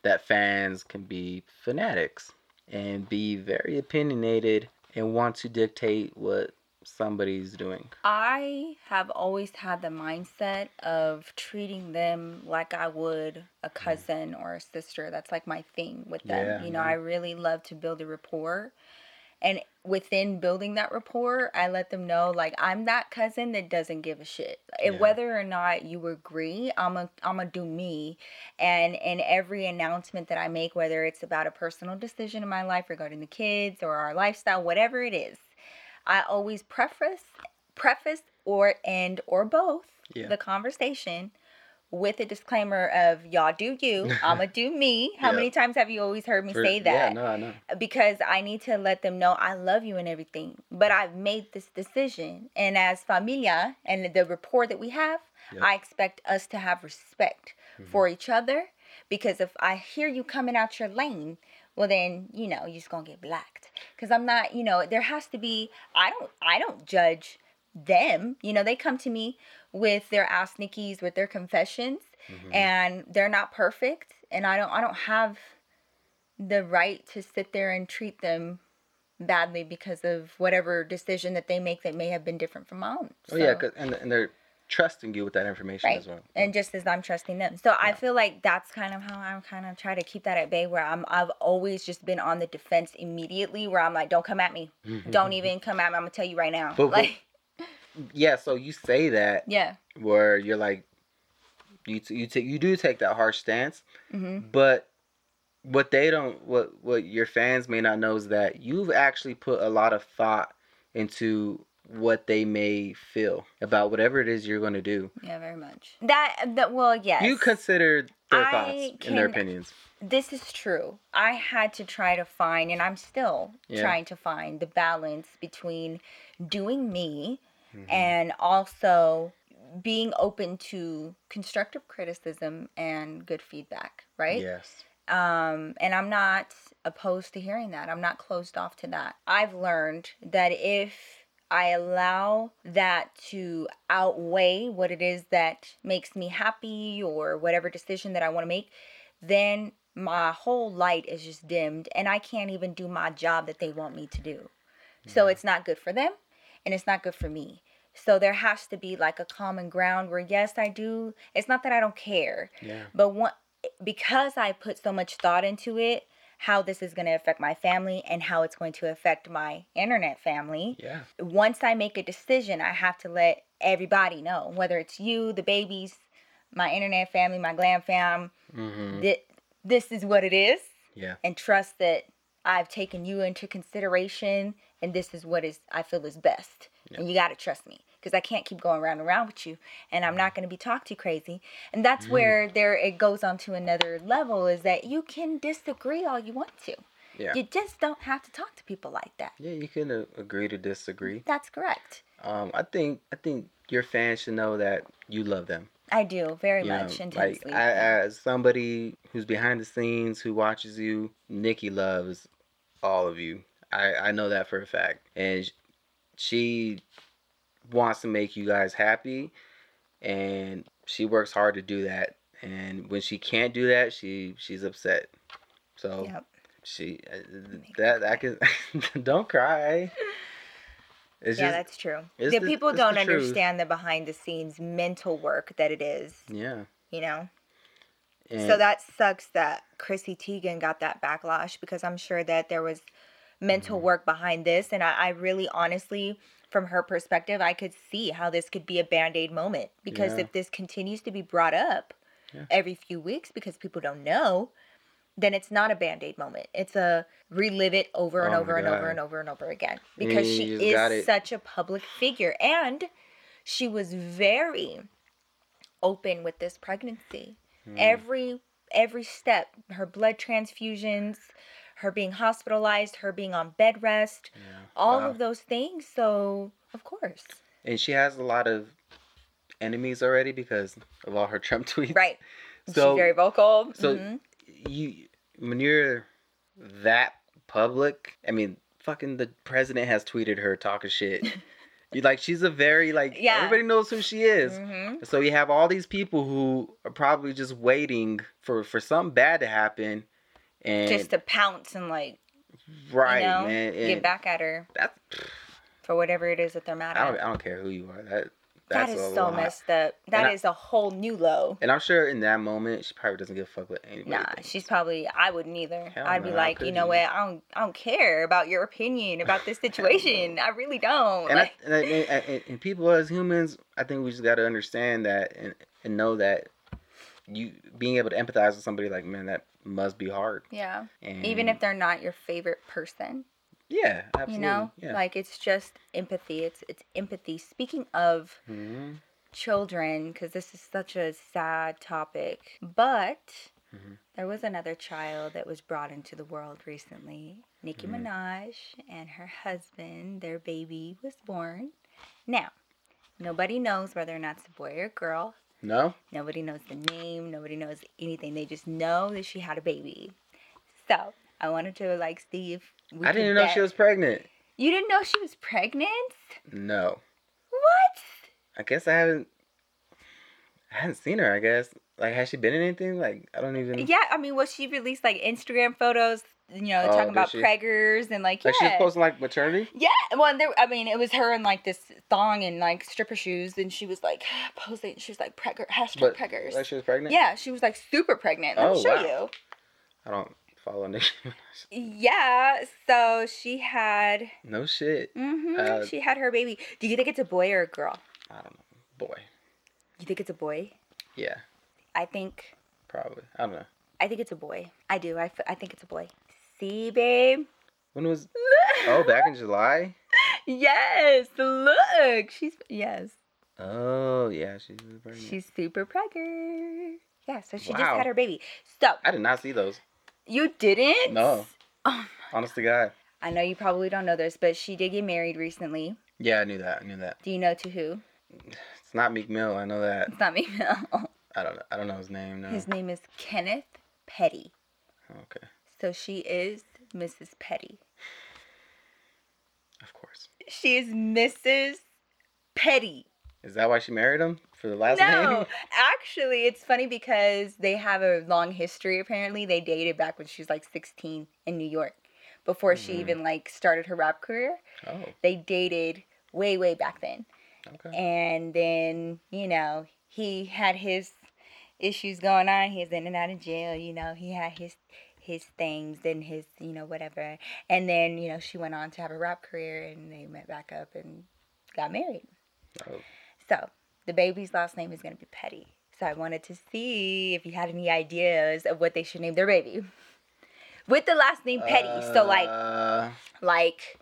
that fans can be fanatics and be very opinionated and want to dictate what somebody's doing. I have always had the mindset of treating them like I would a mm. cousin or a sister. That's like my thing with them. Yeah, you know, yeah. I really love to build a rapport. And within building that rapport, I let them know like I'm that cousin that doesn't give a shit. And Yeah. Whether or not you agree, I'm a I'm gonna do me. And in every announcement that I make, whether it's about a personal decision in my life regarding the kids or our lifestyle, whatever it is, I always preface preface or end or both Yeah. the conversation with a disclaimer of y'all do you, I'ma do me. How Yeah. many times have you always heard me For- say that? Yeah, no, I know. Uh, because I need to let them know I love you and everything. But I've made this decision, and as familia and the rapport that we have, Yep. I expect us to have respect mm-hmm. for each other. Because if I hear you coming out your lane, well then you know you're just gonna get blacked. Because I'm not, you know, there has to be. I don't, I don't judge them. You know, they come to me with their ass nickies, with their confessions, Mhm. and they're not perfect, and I don't, I don't have the right to sit there and treat them badly because of whatever decision that they make that may have been different from my own. Oh yeah, and and they're trusting you with that information Right. as well. and just as I'm trusting them. So I feel like that's kind of how I'm kind of try to keep that at bay where I'm I've always just been on the defense immediately where I'm like don't come at me. Don't even come at me. I'm to tell you right now. But- like Yeah, so you say that yeah. where you're like, you t- you take you do take that harsh stance, Mhm. but what they don't what what your fans may not know is that you've actually put a lot of thought into what they may feel about whatever it is you're going to do. Yeah, very much. That that well, yes. You consider their I thoughts and their opinions. this is true. I had to try to find, and I'm still Yeah. trying to find the balance between doing me Mhm. and also being open to constructive criticism and good feedback, right? Yes. Um, and I'm not opposed to hearing that. I'm not closed off to that. I've learned that if I allow that to outweigh what it is that makes me happy or whatever decision that I want to make, then my whole light is just dimmed and I can't even do my job that they want me to do. So it's not good for them and it's not good for me. So there has to be like a common ground where yes, I do. It's not that I don't care. Yeah. But one, because I put so much thought into it, how this is going to affect my family and how it's going to affect my internet family. Yeah. Once I make a decision, I have to let everybody know, whether it's you, the babies, my internet family, my glam fam, hmm that this is what it is, Yeah. and trust that I've taken you into consideration, and this is what is I feel is best. And you got to trust me because I can't keep going round and round with you, and I'm not going to be talked to crazy. And that's where there it goes on to another level is that you can disagree all you want to. Yeah. You just don't have to talk to people like that. Yeah, you can uh, agree to disagree. That's correct. Um, I think I think your fans should know that you love them. I do very You know, much like intensely. I, as somebody who's behind the scenes who watches you, Nikki loves all of you. I I know that for a fact, and she wants to make you guys happy, and she works hard to do that. And when she can't do that, she she's upset. So Yep. she uh, that I can don't cry. It's yeah, just that's true. The the- people don't truth. understand the behind the scenes mental work that it is, yeah. you know? And, so that sucks that Chrissy Teigen got that backlash because I'm sure that there was mental Mm-hmm. work behind this. And I, I really honestly, from her perspective, I could see how this could be a band aid moment because Yeah. if this continues to be brought up Yeah. every few weeks because people don't know, then it's not a band aid moment. It's a relive it over and Oh over and over and over and over again because you she is such a public figure and she was very open with this pregnancy Hmm. every every step her blood transfusions her being hospitalized her being on bed rest Yeah. all Wow. of those things so of course and she has a lot of enemies already because of all her Trump tweets. right So she's very vocal so mhm. you when you're that public, I mean, fucking the president has tweeted her talking shit. you like she's a very like Yeah. everybody knows who she is. Mhm. So you have all these people who are probably just waiting for for something bad to happen, and just to pounce and like right, you know man, get back at her that's for whatever it is that they're mad I don't at I don't care who you are. That that that's so lot. messed up That I- is a whole new low And I'm sure in that moment she probably doesn't give a fuck with anybody. Nah, thinks. she's probably. I wouldn't either. Hell I'd be like, you know what? I don't. I don't care about your opinion about this situation. I really don't. and, I, Like, and, I, and, and- and people as humans, I think we just got to understand that and, and know that you being able to empathize with somebody like man that must be hard. yeah. And Even if they're not your favorite person, yeah, absolutely, you know, yeah. like it's just empathy. It's it's empathy. Speaking of Mhm. children, because this is such a sad topic, but. Mhm. There was another child that was brought into the world recently. Nicki Mhm. Minaj and her husband, their baby was born. Now, nobody knows whether or not it's a boy or a girl. No, Nobody knows the name. Nobody knows anything. They just know that she had a baby. So I wanted to like see if we I didn't even know bet- she was pregnant. You didn't know she was pregnant? No, What? I guess I haven't. I haven't seen her. I guess like has she been in anything? Like I don't even. Yeah, I mean, was she released like Instagram photos? You know, Oh, talking about she? preggers and like, Like she was yeah. posting like maternity. Yeah, well, and there. I mean, it was her in like this thong and like stripper shoes, and she was like posing. She was like pregger, hashtag But preggers. like she was pregnant. yeah, she was like super pregnant. Let me Oh, show wow. you. I don't follow Nicki Yeah, so she had. No shit. Mm-hmm, Uh, she had her baby. Do you think it's a boy or a girl? I don't know. Boy. You think it's a boy? Yeah, I think. probably. I don't know. I think it's a boy. I do. I, f- I think it's a boy. See, babe. When was? Oh, back in July. yes, look. She's yes. Oh yeah, she's pregnant. She's super pregnant. Yeah, so she just had her baby. So I did not see those. you didn't? No. Oh, Honest to God. I know you probably don't know this, but she did get married recently. Yeah, I knew that. I knew that. Do you know to who? It's not Meek Mill. I know that. It's not me. I don't. know. I don't know his name. No. His name is Kenneth Petty. Okay. So she is Mrs. Petty. Of course. She is Mrs. Petty. Is that why she married him for the last no, name? actually, it's funny because they have a long history. Apparently, they dated back when she was like 16 in New York, before she Mhm. even like started her rap career. Oh. They dated way, way back then, Okay. and then you know he had his issues going on. He was in and out of jail. You know, he had his his things and his you know whatever. And then you know she went on to have a rap career, and they met back up and got married. Oh. So the baby's last name is going to be Petty. So I wanted to see if you had any ideas of what they should name their baby with the last name Petty. so like Uh, like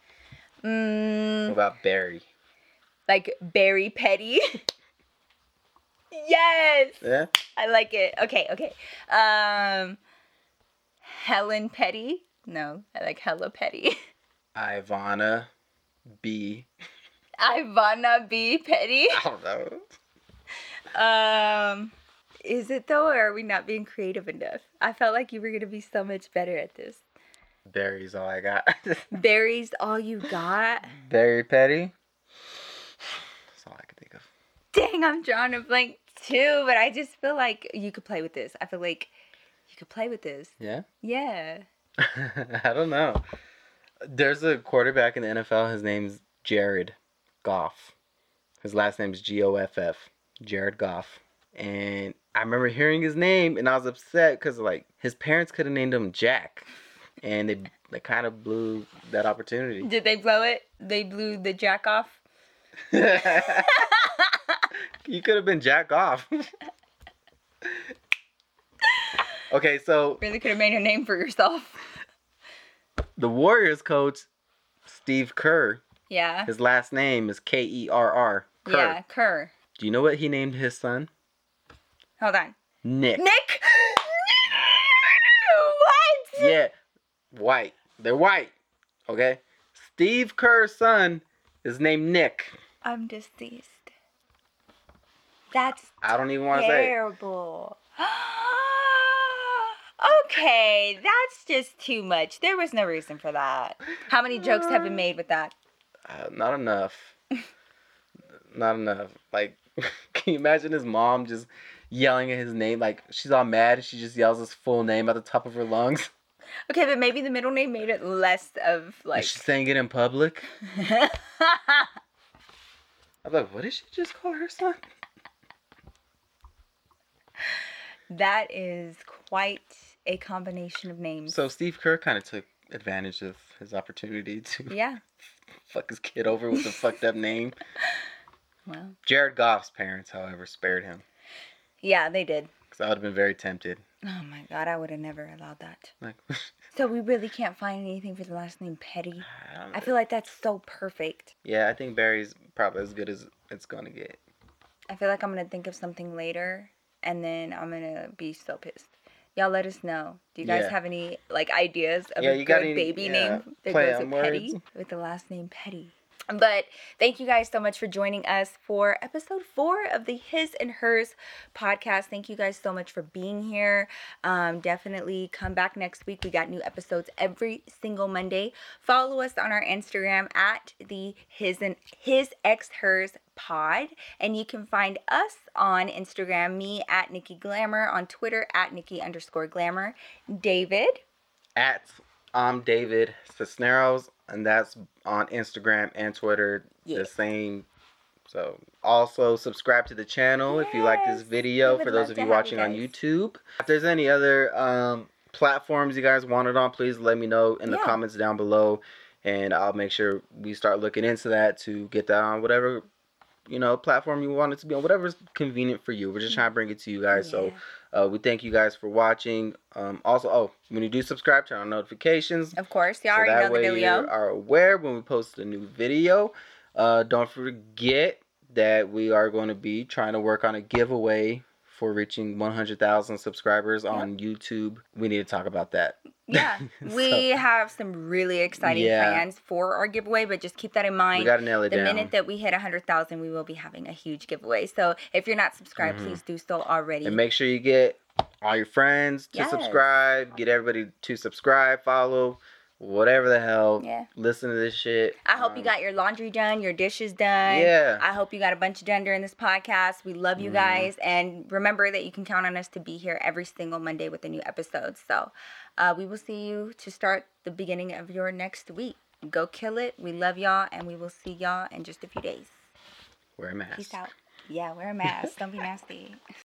what mm, about Barry? like Barry Petty. yes, Yeah. I like it. Okay, okay. Um, Helen Petty. No, I like Hella Petty. Ivana B. Ivana B Petty. I don't know. Um, is it though, or are we not being creative enough? I felt like you were gonna be so much better at this. Barry's all I got. Berries, all you got. Barry Petty. That's all I can think of. Dang, I'm drawing a blank too, but I just feel like you could play with this. I feel like could play with this. Yeah. Yeah. I don't know. There's a quarterback in the NFL. His name's Jared Goff. His last name's G O F F. Jared Goff. And I remember hearing his name and I was upset because like his parents could have named him Jack, and they they kind of blew that opportunity. Did they blow it? They blew the jack off. you could have been Jack Off. okay, so Really could have made a name for yourself. the Warriors coach, Steve Kerr, Yeah. his last name is K E R R. Yeah, Kerr. Do you know what he named his son? Hold on. Nick. Nick. what? Yeah, white. They're white. Okay. Steve Kerr's son is named Nick. I'm deceased. That's I don't even want to say. terrible. okay, that's just too much. There was no reason for that. How many jokes have been made with that? Uh, not enough. not enough. Like, can you imagine his mom just yelling at his name? Like, she's all mad. and She just yells his full name at the top of her lungs. Okay, but maybe the middle name made it less of Like, like. she's saying it in public. I'm like, what did she just call her son? that is quite a combination of names. So Steve Kerr kind of took advantage of his opportunity to yeah. fuck his kid over with a fucked up name. Well. Jared Goff's parents, however, spared him Yeah, they did. because I would have been very tempted. Oh my god, I would have never allowed that. Like, So we really can't find anything for the last name Petty. I I feel like that's so perfect. yeah, I think Barry's probably as good as it's gonna get. I feel like I'm gonna think of something later, and then I'm gonna be so pissed. Y'all let us know. Do you guys Yeah. have any like ideas of Yeah, a you got good any- baby yeah, name that goes with Petty with the last name Petty? But thank you guys so much for joining us for episode four of the His and Hers podcast. Thank you guys so much for being here. Um, definitely come back next week. We got new episodes every single Monday. Follow us on our Instagram at the His and His X Hers Pod, and you can find us on Instagram. Me at Nikki Glamour on Twitter at Nikki underscore Glamour. David. At I'm David Cisneros, and that's on Instagram and Twitter. Yeah. The same. So also subscribe to the channel if you like this video. For those of you watching you on. YouTube, if there's any other um, platforms you guys want it on, please let me know in the Yeah. comments down below, and I'll make sure we start looking into that to get that on whatever you know platform you want it to be on, whatever's convenient for you. We're just trying to bring it to you guys. So uh, we thank you guys for watching. Um, also, oh, when you do subscribe, turn on notifications. Of course, you so already know the dealio. you are aware when we post a new video. Uh, don't forget that we are going to be trying to work on a giveaway for reaching 100,000 subscribers on YouTube. We need to talk about that. Yeah, we have some really exciting Yeah. plans for our giveaway, but just keep that in mind. We mind. got to nail it the down. minute that we hit 100,000, we will be having a huge giveaway. So if you're not subscribed, Mhm. please do so already. and make sure you get all your friends to Yes. subscribe. Get everybody to subscribe, follow, whatever the hell. yeah. Listen to this shit. I hope you Um, got your laundry done, your dishes done. Yeah. I hope you got a bunch of done during this podcast. We love you Mhm. guys. And remember that you can count on us to be here every single Monday with a new episode. So uh, we will see you to start the beginning of your next week. Go kill it. We love y'all. And we will see y'all in just a few days. Wear a mask. Peace out. Yeah, wear a mask. Don't be nasty.